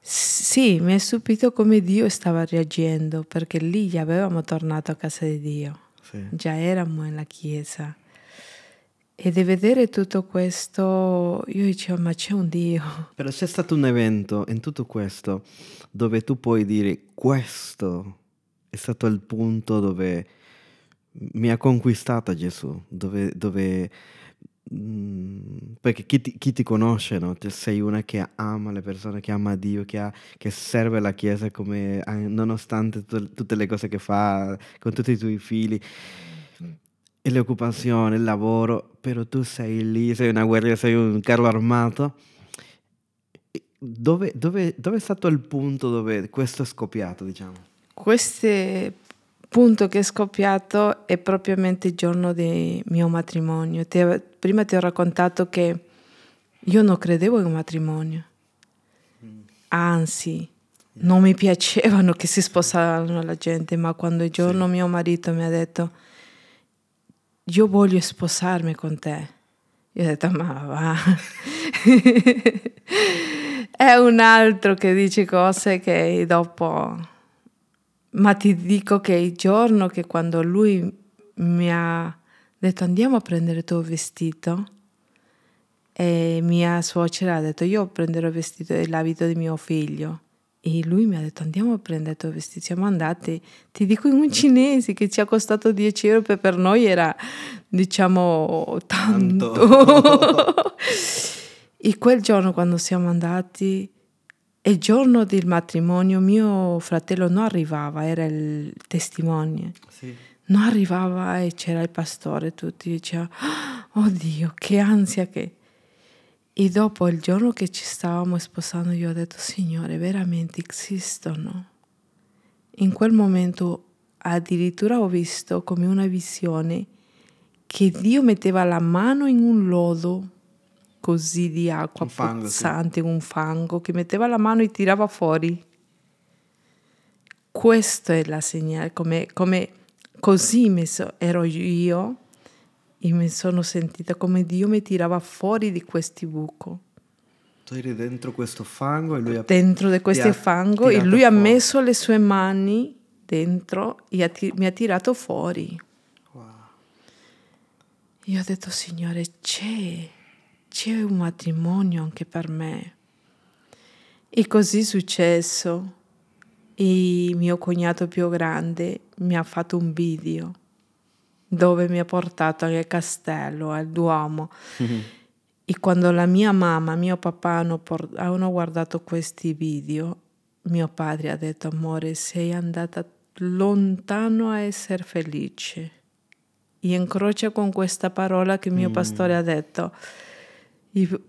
Speaker 2: sì, mi ha stupito come Dio stava reagendo, perché lì già avevamo tornato a casa di Dio,
Speaker 1: Sì.
Speaker 2: già eravamo nella chiesa. E di vedere tutto questo, io dicevo, ma c'è un Dio.
Speaker 1: Però c'è stato un evento in tutto questo dove tu puoi dire questo è stato il punto dove mi ha conquistato Gesù, dove, dove mm, perché chi ti, chi ti conosce, no? Te sei una che ama le persone, che ama Dio, che, ha- che serve la Chiesa come, nonostante tu- tutte le cose che fa, con tutti i tuoi figli, e le occupazioni, il lavoro, però tu sei lì, sei una guerriera, sei un carro armato. Dove, dove- dove è stato il punto dove questo è scoppiato, diciamo?
Speaker 2: Questo punto che è scoppiato è propriamente il giorno del mio matrimonio. Te- prima ti ho raccontato che io non credevo in un matrimonio, anzi, non mi piacevano che si sposassero la gente, ma quando il giorno mio marito mi ha detto io voglio sposarmi con te, io ho detto ma va. è un altro che dice cose che dopo... Ma ti dico che il giorno che quando lui mi ha detto andiamo a prendere il tuo vestito e mia suocera ha detto io prenderò il vestito e l'abito di mio figlio. E lui mi ha detto andiamo a prendere il tuo vestito. Siamo andati ti dico in un cinese che ci ha costato 10 euro per, per noi era diciamo tanto,
Speaker 1: Tanto.
Speaker 2: e quel giorno quando siamo andati il giorno del matrimonio mio fratello non arrivava era il testimone.
Speaker 1: Sì.
Speaker 2: non arrivava e c'era il pastore, tutti dicevano, oh Dio, che ansia che... E dopo il giorno che ci stavamo sposando io ho detto, Signore, veramente esistono? In quel momento addirittura ho visto come una visione che Dio metteva la mano in un lodo così di acqua
Speaker 1: Un fango, sì.
Speaker 2: un fango, che metteva la mano e tirava fuori. Questo è la segnale, come, come così so- ero io e mi sono sentita come Dio mi tirava fuori di questi buco.
Speaker 1: Tu eri dentro questo fango e lui ha...
Speaker 2: Dentro di questo
Speaker 1: ha
Speaker 2: fango e lui ha
Speaker 1: fuori.
Speaker 2: messo le sue mani dentro e ha mi ha tirato fuori.
Speaker 1: Wow.
Speaker 2: Io ho detto, Signore, c'è, c'è un matrimonio anche per me. E così è successo. E mio cognato più grande mi ha fatto un video dove mi ha portato al castello, al Duomo. E quando la mia mamma e mio papà hanno, por- hanno guardato questi video, mio padre ha detto, amore, sei andata lontano a essere felice. E incrocia con questa parola che mio pastore ha detto. "I-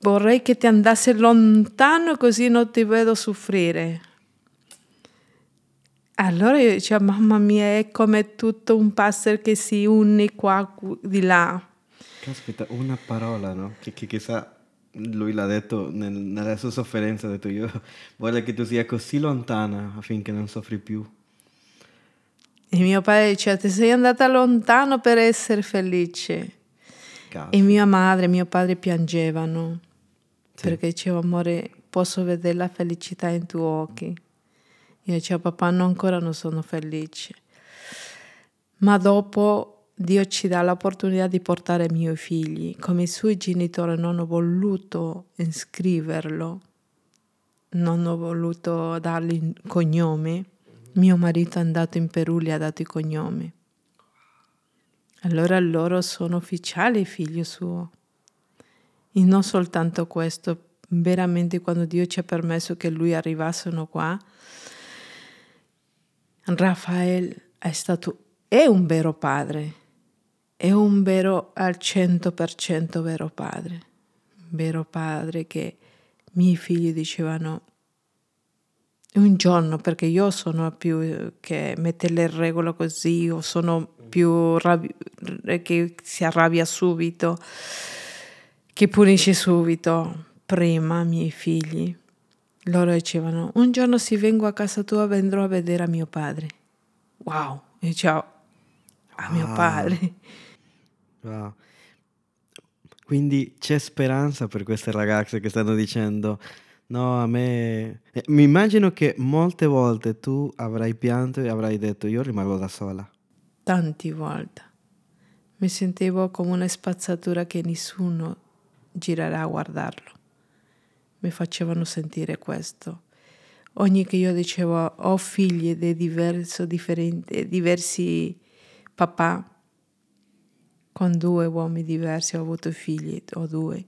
Speaker 2: Vorrei che ti andasse lontano così non ti vedo soffrire. Allora io dicevo, mamma mia, è come tutto un puzzle che si une qua, di là.
Speaker 1: Caspita, una parola, no? Che, che chissà, lui l'ha detto nel- nella sua sofferenza, ha detto io voglio che tu sia così lontana affinché non soffri più.
Speaker 2: E mio padre diceva, ti sei andata lontano per essere felice.
Speaker 1: Caspita.
Speaker 2: E mia madre e mio padre piangevano
Speaker 1: Sì.
Speaker 2: perché dicevo, amore, posso vedere la felicità in tuoi occhi. Io dicevo, papà, no, ancora non sono felice. Ma dopo Dio ci dà l'opportunità di portare i miei figli. Come i suoi genitori non hanno voluto iscriverlo, non hanno voluto dargli il cognome, mio marito è andato in Perù gli ha dato i cognomi. Allora loro sono ufficiali figlio suo. E non soltanto questo, veramente quando Dio ci ha permesso che lui arrivassero qua, Rafael è stato, è un vero padre, è un vero al 100% vero padre, vero padre che i miei figli dicevano un giorno, perché io sono più che mette le regole così, o sono più rabbi- che si arrabbia subito, che punisce subito, prima i miei figli. Loro dicevano, un giorno se vengo a casa tua vendrò a vedere a mio padre. Wow, e dicevo, a mio
Speaker 1: Wow.
Speaker 2: padre.
Speaker 1: Wow. Quindi c'è speranza per queste ragazze che stanno dicendo no, a me... Eh, Mi immagino che molte volte tu avrai pianto e avrai detto io rimango da sola.
Speaker 2: Tanti volte. Mi sentivo come una spazzatura che nessuno girerà a guardarlo. Mi facevano sentire questo. Ogni che io dicevo ho figli di diverso, diversi papà, con due uomini diversi ho avuto figli, ho due,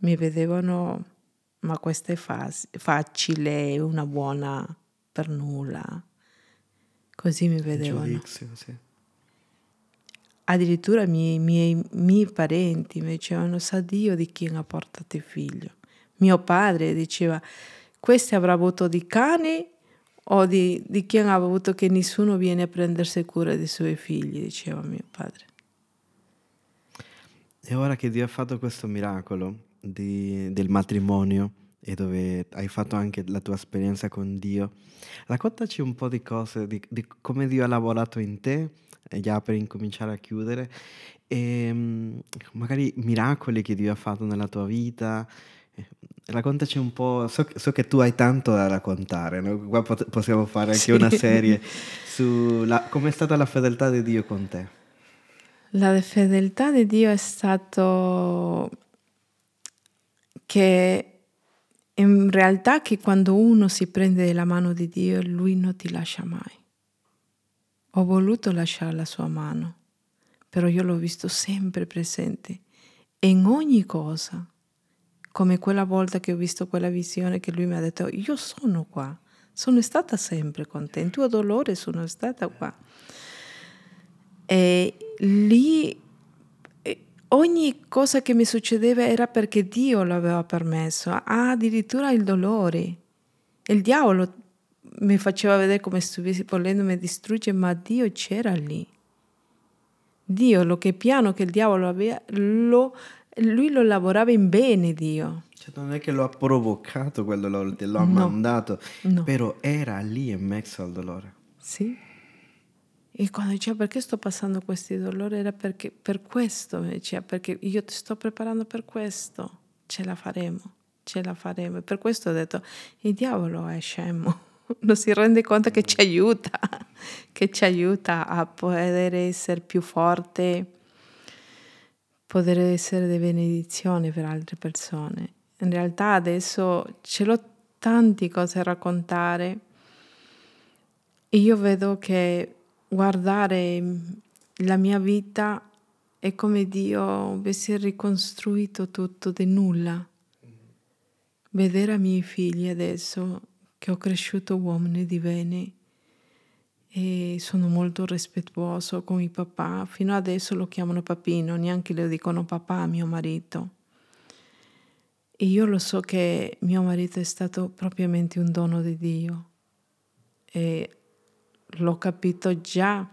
Speaker 2: mi vedevano, ma questo è fac- facile, è una buona per nulla. Così mi vedevano.
Speaker 1: Giudizio, sì.
Speaker 2: Addirittura i miei, miei, miei parenti mi dicevano, sa Dio di chi ha portato il figlio. Mio padre diceva, questo avrà avuto di cane o di, di chi ha avuto che nessuno viene a prendersi cura dei suoi figli, diceva mio padre.
Speaker 1: E ora che Dio ha fatto questo miracolo di- del matrimonio e dove hai fatto anche la tua esperienza con Dio, raccontaci un po' di cose, di, di come Dio ha lavorato in te, già per incominciare a chiudere, e mm, magari miracoli che Dio ha fatto nella tua vita. Eh, Raccontaci un po', so, che- so che tu hai tanto da raccontare, no? Qua pot- possiamo fare anche
Speaker 2: Sì.
Speaker 1: una serie su come è stata la fedeltà di Dio con te.
Speaker 2: La fedeltà di Dio è stato che in realtà che quando uno si prende la mano di Dio, lui non ti lascia mai. Ho voluto lasciare la sua mano, però io l'ho visto sempre presente in ogni cosa, come quella volta che ho visto quella visione che lui mi ha detto, io sono qua, sono stata sempre con te, in tuo dolore sono stata qua. E lì ogni cosa che mi succedeva era perché Dio l'aveva permesso, ah, addirittura il dolore. Il diavolo mi faceva vedere come stessi volendomi distruggere, ma Dio c'era lì. Dio, lo che piano che il diavolo aveva, lo, lui lo lavorava in bene, Dio.
Speaker 1: Cioè, non è che lo ha provocato quel dolore, te lo ha
Speaker 2: No.
Speaker 1: mandato,
Speaker 2: No.
Speaker 1: però era lì in mezzo al dolore.
Speaker 2: Sì. E quando diceva perché sto passando questi dolori era perché per questo, mi diceva, perché io ti sto preparando per questo, ce la faremo, ce la faremo. E per questo ho detto, il diavolo è scemo, non si rende conto che ci aiuta, che ci aiuta a poter essere più forte, poter essere di benedizione per altre persone. In realtà adesso ce l'ho tante cose da raccontare e io vedo che guardare la mia vita è come Dio avesse ricostruito tutto di nulla. Vedere i miei figli adesso che ho cresciuto uomini di bene e sono molto rispettuoso con il papà. Fino adesso lo chiamano papino, neanche le dicono papà a mio marito. E io lo so che mio marito è stato propriamente un dono di Dio. E l'ho capito già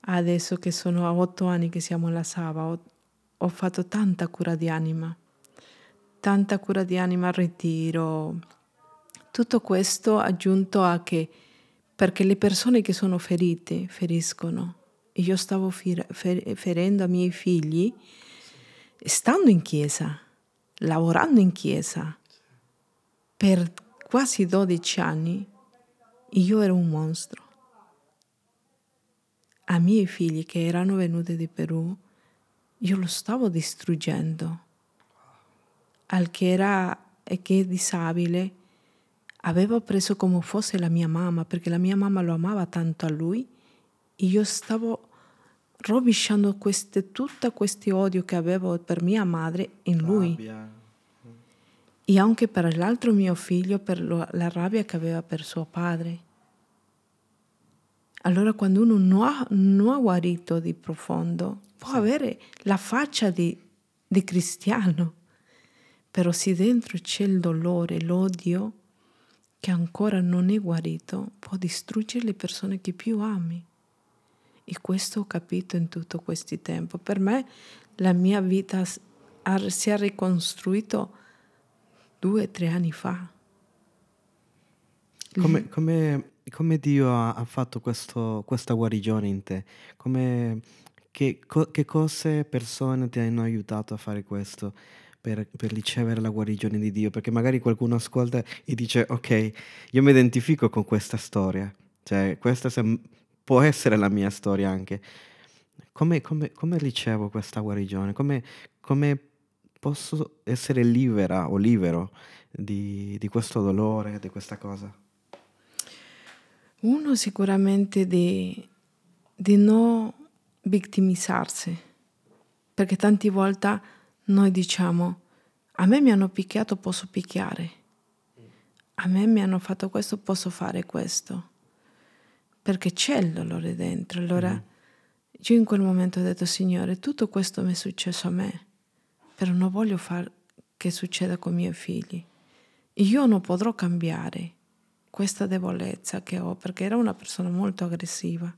Speaker 2: adesso che sono a otto anni che siamo alla Sava. Ho, ho fatto tanta cura di anima, tanta cura di anima al ritiro. Tutto questo aggiunto a che perché le persone che sono ferite feriscono. Io stavo fer- fer- ferendo i miei figli stando in chiesa, lavorando in chiesa. Per quasi 12 anni io ero un mostro. A miei figli che erano venuti di Perù, io lo stavo distruggendo. Al che era che è disabile, avevo preso come fosse la mia mamma, perché la mia mamma lo amava tanto a lui, e io stavo rovesciando queste, tutto questo odio che avevo per mia madre in lui
Speaker 1: Rabbia.
Speaker 2: e anche per l'altro mio figlio per lo- la rabbia che aveva per suo padre. Allora quando uno non ha, non ha guarito di profondo, può avere la faccia di, di cristiano, però se dentro c'è il dolore, l'odio, che ancora non è guarito, può distruggere le persone che più ami. E questo ho capito in tutto questo tempo. Per me la mia vita si è ricostruito due o tre anni fa.
Speaker 1: Come, come- come Dio ha, fatto questo- questa guarigione in te? Come, che, che cose, persone ti hanno aiutato a fare questo per, per ricevere la guarigione di Dio? Perché magari qualcuno ascolta e dice, ok, io mi identifico con questa storia, cioè questa sem- può essere la mia storia anche. Come, come- come ricevo questa guarigione? Come, come posso essere libera o libero di, di questo dolore, di questa cosa?
Speaker 2: Uno sicuramente di, di non vittimizzarsi, perché tante volte noi diciamo, a me mi hanno picchiato, posso picchiare, a me mi hanno fatto questo, posso fare questo, perché c'è il dolore dentro. Allora io in quel momento ho detto, Signore, tutto questo mi è successo a me, però non voglio far che succeda con i miei figli. Io non potrò cambiare questa debolezza che ho, perché era una persona molto aggressiva.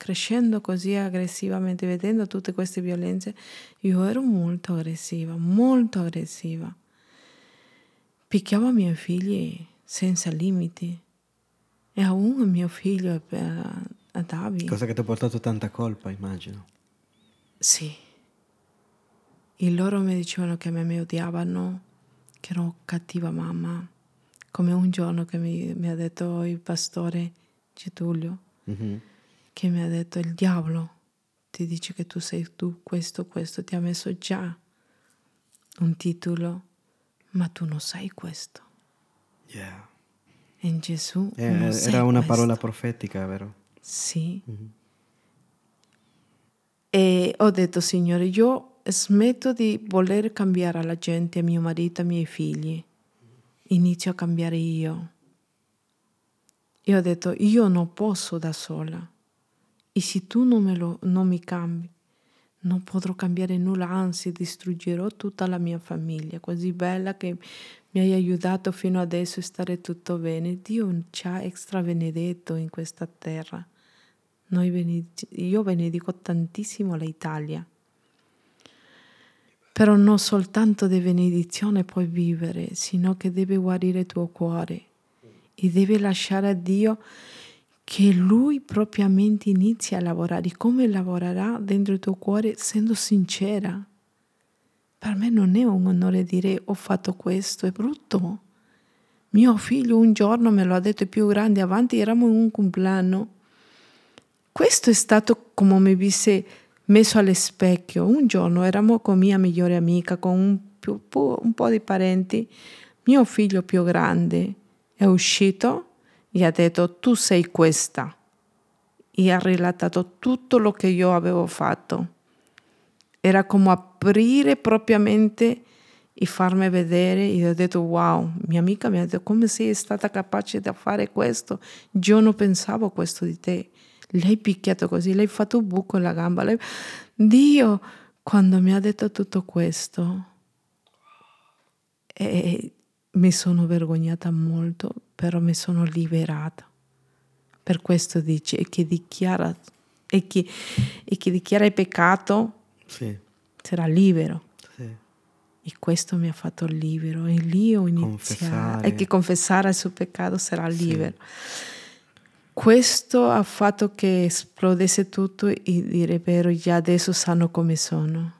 Speaker 2: Crescendo così aggressivamente, vedendo tutte queste violenze, io ero molto aggressiva, molto aggressiva. Picchiavo i miei figli senza limiti. E a uno mio figlio, a Davi.
Speaker 1: Cosa che ti ha portato tanta colpa, immagino.
Speaker 2: Sì. E loro mi dicevano che a me mi odiavano, che ero cattiva mamma. Come un giorno che mi, mi ha detto il pastore Getulio,
Speaker 1: Mhm.
Speaker 2: Che mi ha detto il diavolo ti dice che tu sei tu questo, questo, ti ha messo già un titolo, ma tu non sai questo.
Speaker 1: Yeah.
Speaker 2: In Gesù
Speaker 1: Eh,
Speaker 2: sei
Speaker 1: era una
Speaker 2: questo.
Speaker 1: parola profetica, vero?
Speaker 2: Sì. E ho detto, Signore, io smetto di voler cambiare la gente, a mio marito, ai miei figli. Inizio a cambiare io. E ho detto, io non posso da sola. E se tu non, me lo, non mi cambi, non potrò cambiare nulla, anzi distruggerò tutta la mia famiglia, così bella che mi hai aiutato fino adesso a stare tutto bene. Dio ci ha extra benedetto in questa terra. Benedic- io benedico tantissimo l'Italia. Però non soltanto di benedizione puoi vivere, sino che deve guarire il tuo cuore e deve lasciare a Dio che Lui propriamente inizi a lavorare. Come lavorerà dentro il tuo cuore essendo sincera? Per me non è un onore dire ho fatto questo, è brutto. Mio figlio un giorno me lo ha detto più grande avanti, eravamo in un compleanno. Questo è stato come mi visse messo allo specchio. Un giorno eravamo con mia migliore amica, con un, più, un po' di parenti. Mio figlio più grande è uscito e ha detto tu sei questa. E ha relatato tutto lo che io avevo fatto. Era come aprire propriamente e farmi vedere e ho detto wow, mia amica mi ha detto come sei stata capace di fare questo? Io non pensavo questo di te lei picchiato così, lei ha fatto un buco nella gamba. Lei... Dio, quando mi ha detto tutto questo, e mi sono vergognata molto, però mi sono liberata. Per questo dice, e chi dichiara, e chi, e chi dichiara il peccato
Speaker 1: sì.
Speaker 2: sarà libero.
Speaker 1: Sì.
Speaker 2: E questo mi ha fatto libero. E lì ho iniziato. E chi confessare il suo peccato sarà libero. Sì questo ha fatto che esplodesse tutto e dire vero, già adesso sanno come sono.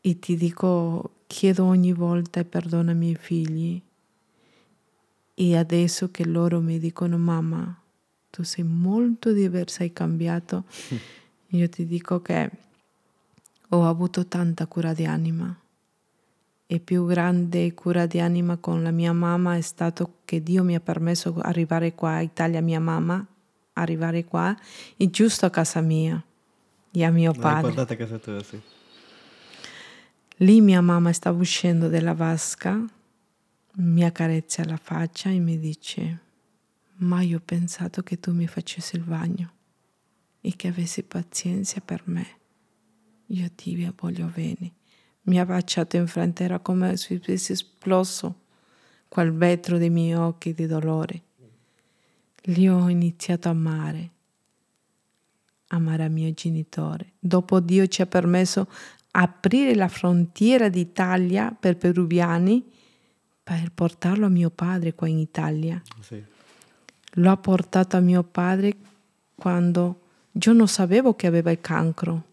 Speaker 2: E ti dico, chiedo ogni volta perdono ai miei figli. E adesso che loro mi dicono, mamma, tu sei molto diversa, hai cambiato, io ti dico che ho avuto tanta cura di anima e più grande cura di anima con la mia mamma è stato che Dio mi ha permesso di arrivare qua, Italia mia mamma, arrivare qua, e giusto a casa mia e a mio padre.
Speaker 1: a casa tua, sì.
Speaker 2: Lì mia mamma stava uscendo dalla vasca, mi accarezza la faccia e mi dice, ma io ho pensato che tu mi facessi il bagno e che avessi pazienza per me. Io ti voglio bene mi ha baciato in frente, era come se avessi esploso quel vetro dei miei occhi di dolore. Lì ho iniziato a amare, amare i miei genitori. Dopo Dio ci ha permesso aprire la frontiera d'Italia per peruviani per portarlo a mio padre qua in Italia.
Speaker 1: Sì.
Speaker 2: L'ho portato a mio padre quando io non sapevo che aveva il cancro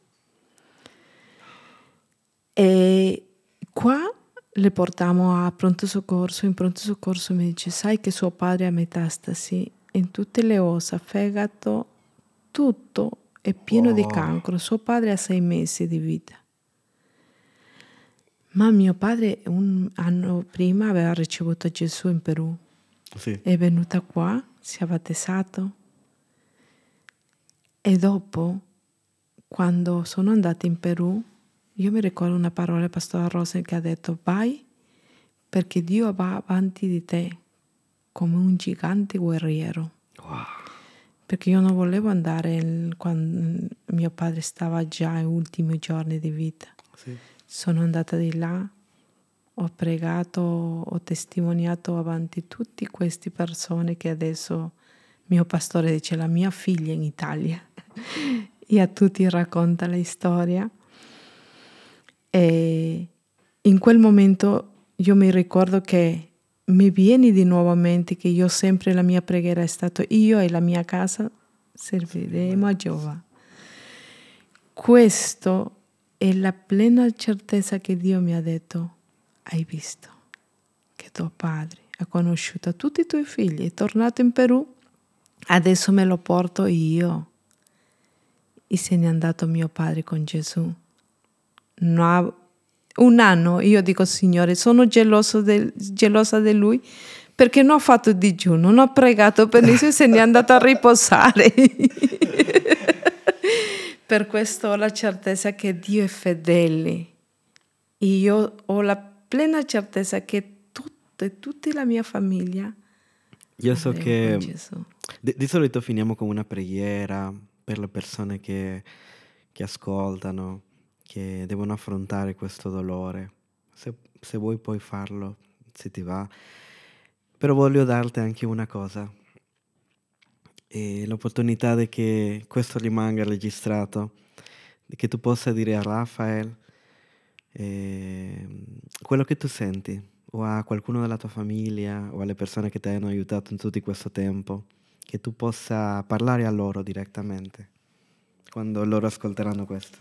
Speaker 2: e qua le portiamo a pronto soccorso. In pronto soccorso mi dice: Sai che suo padre ha metastasi in tutte le ossa, fegato, tutto è pieno oh. di cancro. Suo padre ha sei mesi di vita. Ma mio padre un anno prima aveva ricevuto Gesù in Perù.
Speaker 1: Sì.
Speaker 2: È venuta qua, si è battezzato. E dopo, quando sono andata in Perù, io mi ricordo una parola del pastore Rosen che ha detto vai perché Dio va avanti di te come un gigante guerriero.
Speaker 1: Wow.
Speaker 2: Perché io non volevo andare quando mio padre stava già ai ultimi giorni di vita.
Speaker 1: Sì.
Speaker 2: Sono andata di là, ho pregato, ho testimoniato avanti tutte queste persone che adesso mio pastore dice la mia figlia in Italia e a tutti racconta la storia e in quel momento io mi ricordo che mi viene di nuovo a mente che io sempre la mia preghiera è stata io e la mia casa serviremo a Giova. Questo è la plena certezza che Dio mi ha detto, hai visto che tuo padre ha conosciuto tutti i tuoi figli, è tornato in Perù, adesso me lo porto io. E se n'è andato mio padre con Gesù no, un anno io dico Signore, sono geloso del, gelosa di lui perché non ho fatto digiuno, non ho pregato per nessuno e se n'è andato a riposare. per questo ho la certezza che Dio è fedele. E io ho la plena certezza che tutta, tutta la mia famiglia
Speaker 1: io so che di, di, solito finiamo con una preghiera per le persone che, che ascoltano che devono affrontare questo dolore, se, se vuoi puoi farlo, se ti va. Però voglio darti anche una cosa, e l'opportunità di che questo rimanga registrato, che tu possa dire a Rafael eh, quello che tu senti, o a qualcuno della tua famiglia, o alle persone che ti hanno aiutato in tutto questo tempo, che tu possa parlare a loro direttamente, quando loro ascolteranno questo.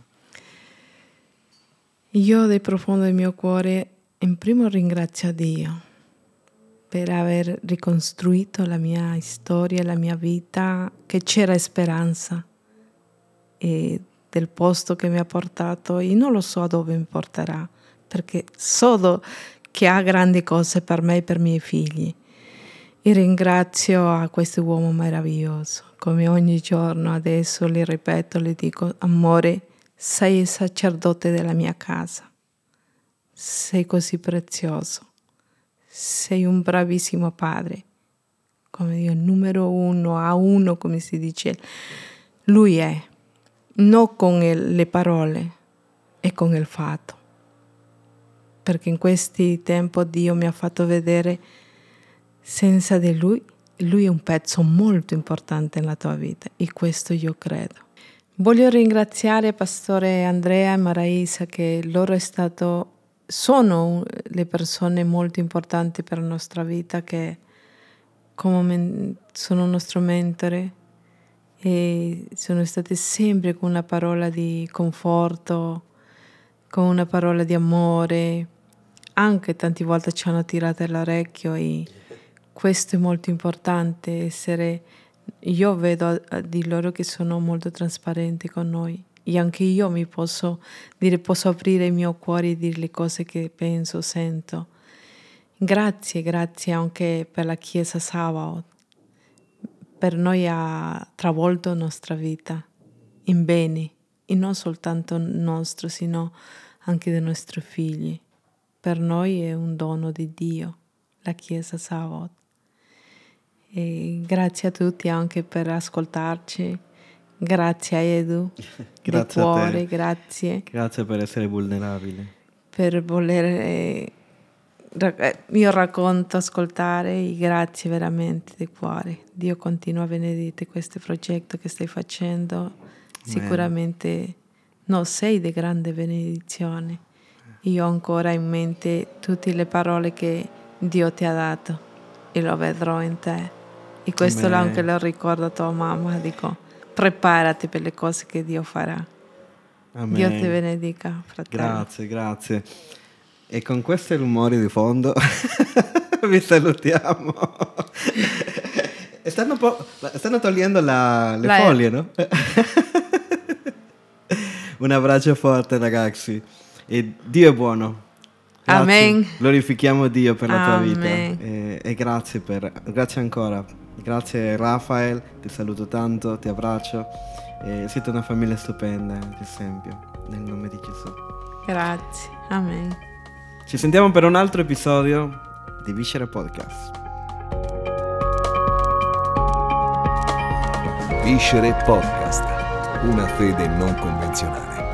Speaker 2: Io del profondo del mio cuore, in primo ringrazio Dio per aver ricostruito la mia storia, la mia vita, che c'era speranza e del posto che mi ha portato. E non lo so dove mi porterà, perché so che ha grandi cose per me e per i miei figli. E ringrazio a questo uomo meraviglioso, come ogni giorno adesso le ripeto, le dico, amore, sei il sacerdote della mia casa, sei così prezioso sei un bravissimo padre, come Dio, numero uno, a uno, come si dice. Lui è, non con le parole, è con il fatto. Perché in questi tempi Dio mi ha fatto vedere, senza di Lui, Lui è un pezzo molto importante nella tua vita e questo io credo. Voglio ringraziare Pastore Andrea e Maraisa che loro è stato sono le persone molto importanti per la nostra vita che come sono un nostro mentore e sono state sempre con una parola di conforto, con una parola di amore, anche tante volte ci hanno tirato l'orecchio e questo è molto importante, essere, io vedo di loro che sono molto trasparenti con noi e anche io mi posso dire, posso aprire il mio cuore e dire le cose che penso, sento. Grazie, grazie anche per la Chiesa Sabaoth. Per noi ha travolto la nostra vita in bene, e non soltanto nostro, sino anche dei nostri figli. Per noi è un dono di Dio, la Chiesa Sabaoth. E grazie a tutti anche per ascoltarci Grazie a Edu, grazie di cuore, grazie.
Speaker 1: Grazie per essere vulnerabile.
Speaker 2: Per voler, eh, eh, io racconto, ascoltare, grazie veramente di cuore. Dio continua a benedire questo progetto che stai facendo. Amen. Sicuramente no, sei di grande benedizione. Io ho ancora in mente tutte le parole che Dio ti ha dato e lo vedrò in te. E questo Amen. anche lo ricordo a tua mamma, dico preparati per le cose che Dio farà. Amen. Dio ti benedica, fratello.
Speaker 1: Grazie, grazie. E con questi rumori di fondo vi salutiamo. stanno, stanno, togliendo la, le la foglie, no? Un abbraccio forte, ragazzi. E Dio è buono.
Speaker 2: Grazie. Amen.
Speaker 1: Glorifichiamo Dio per la Amen. tua vita. E, e grazie, per, grazie ancora Grazie Rafael, ti saluto tanto, ti abbraccio. E siete una famiglia stupenda, ad esempio, nel nome di Gesù.
Speaker 2: Grazie, amen.
Speaker 1: Ci sentiamo per un altro episodio di Viscere Podcast.
Speaker 3: Viscere Podcast, una fede non convenzionale.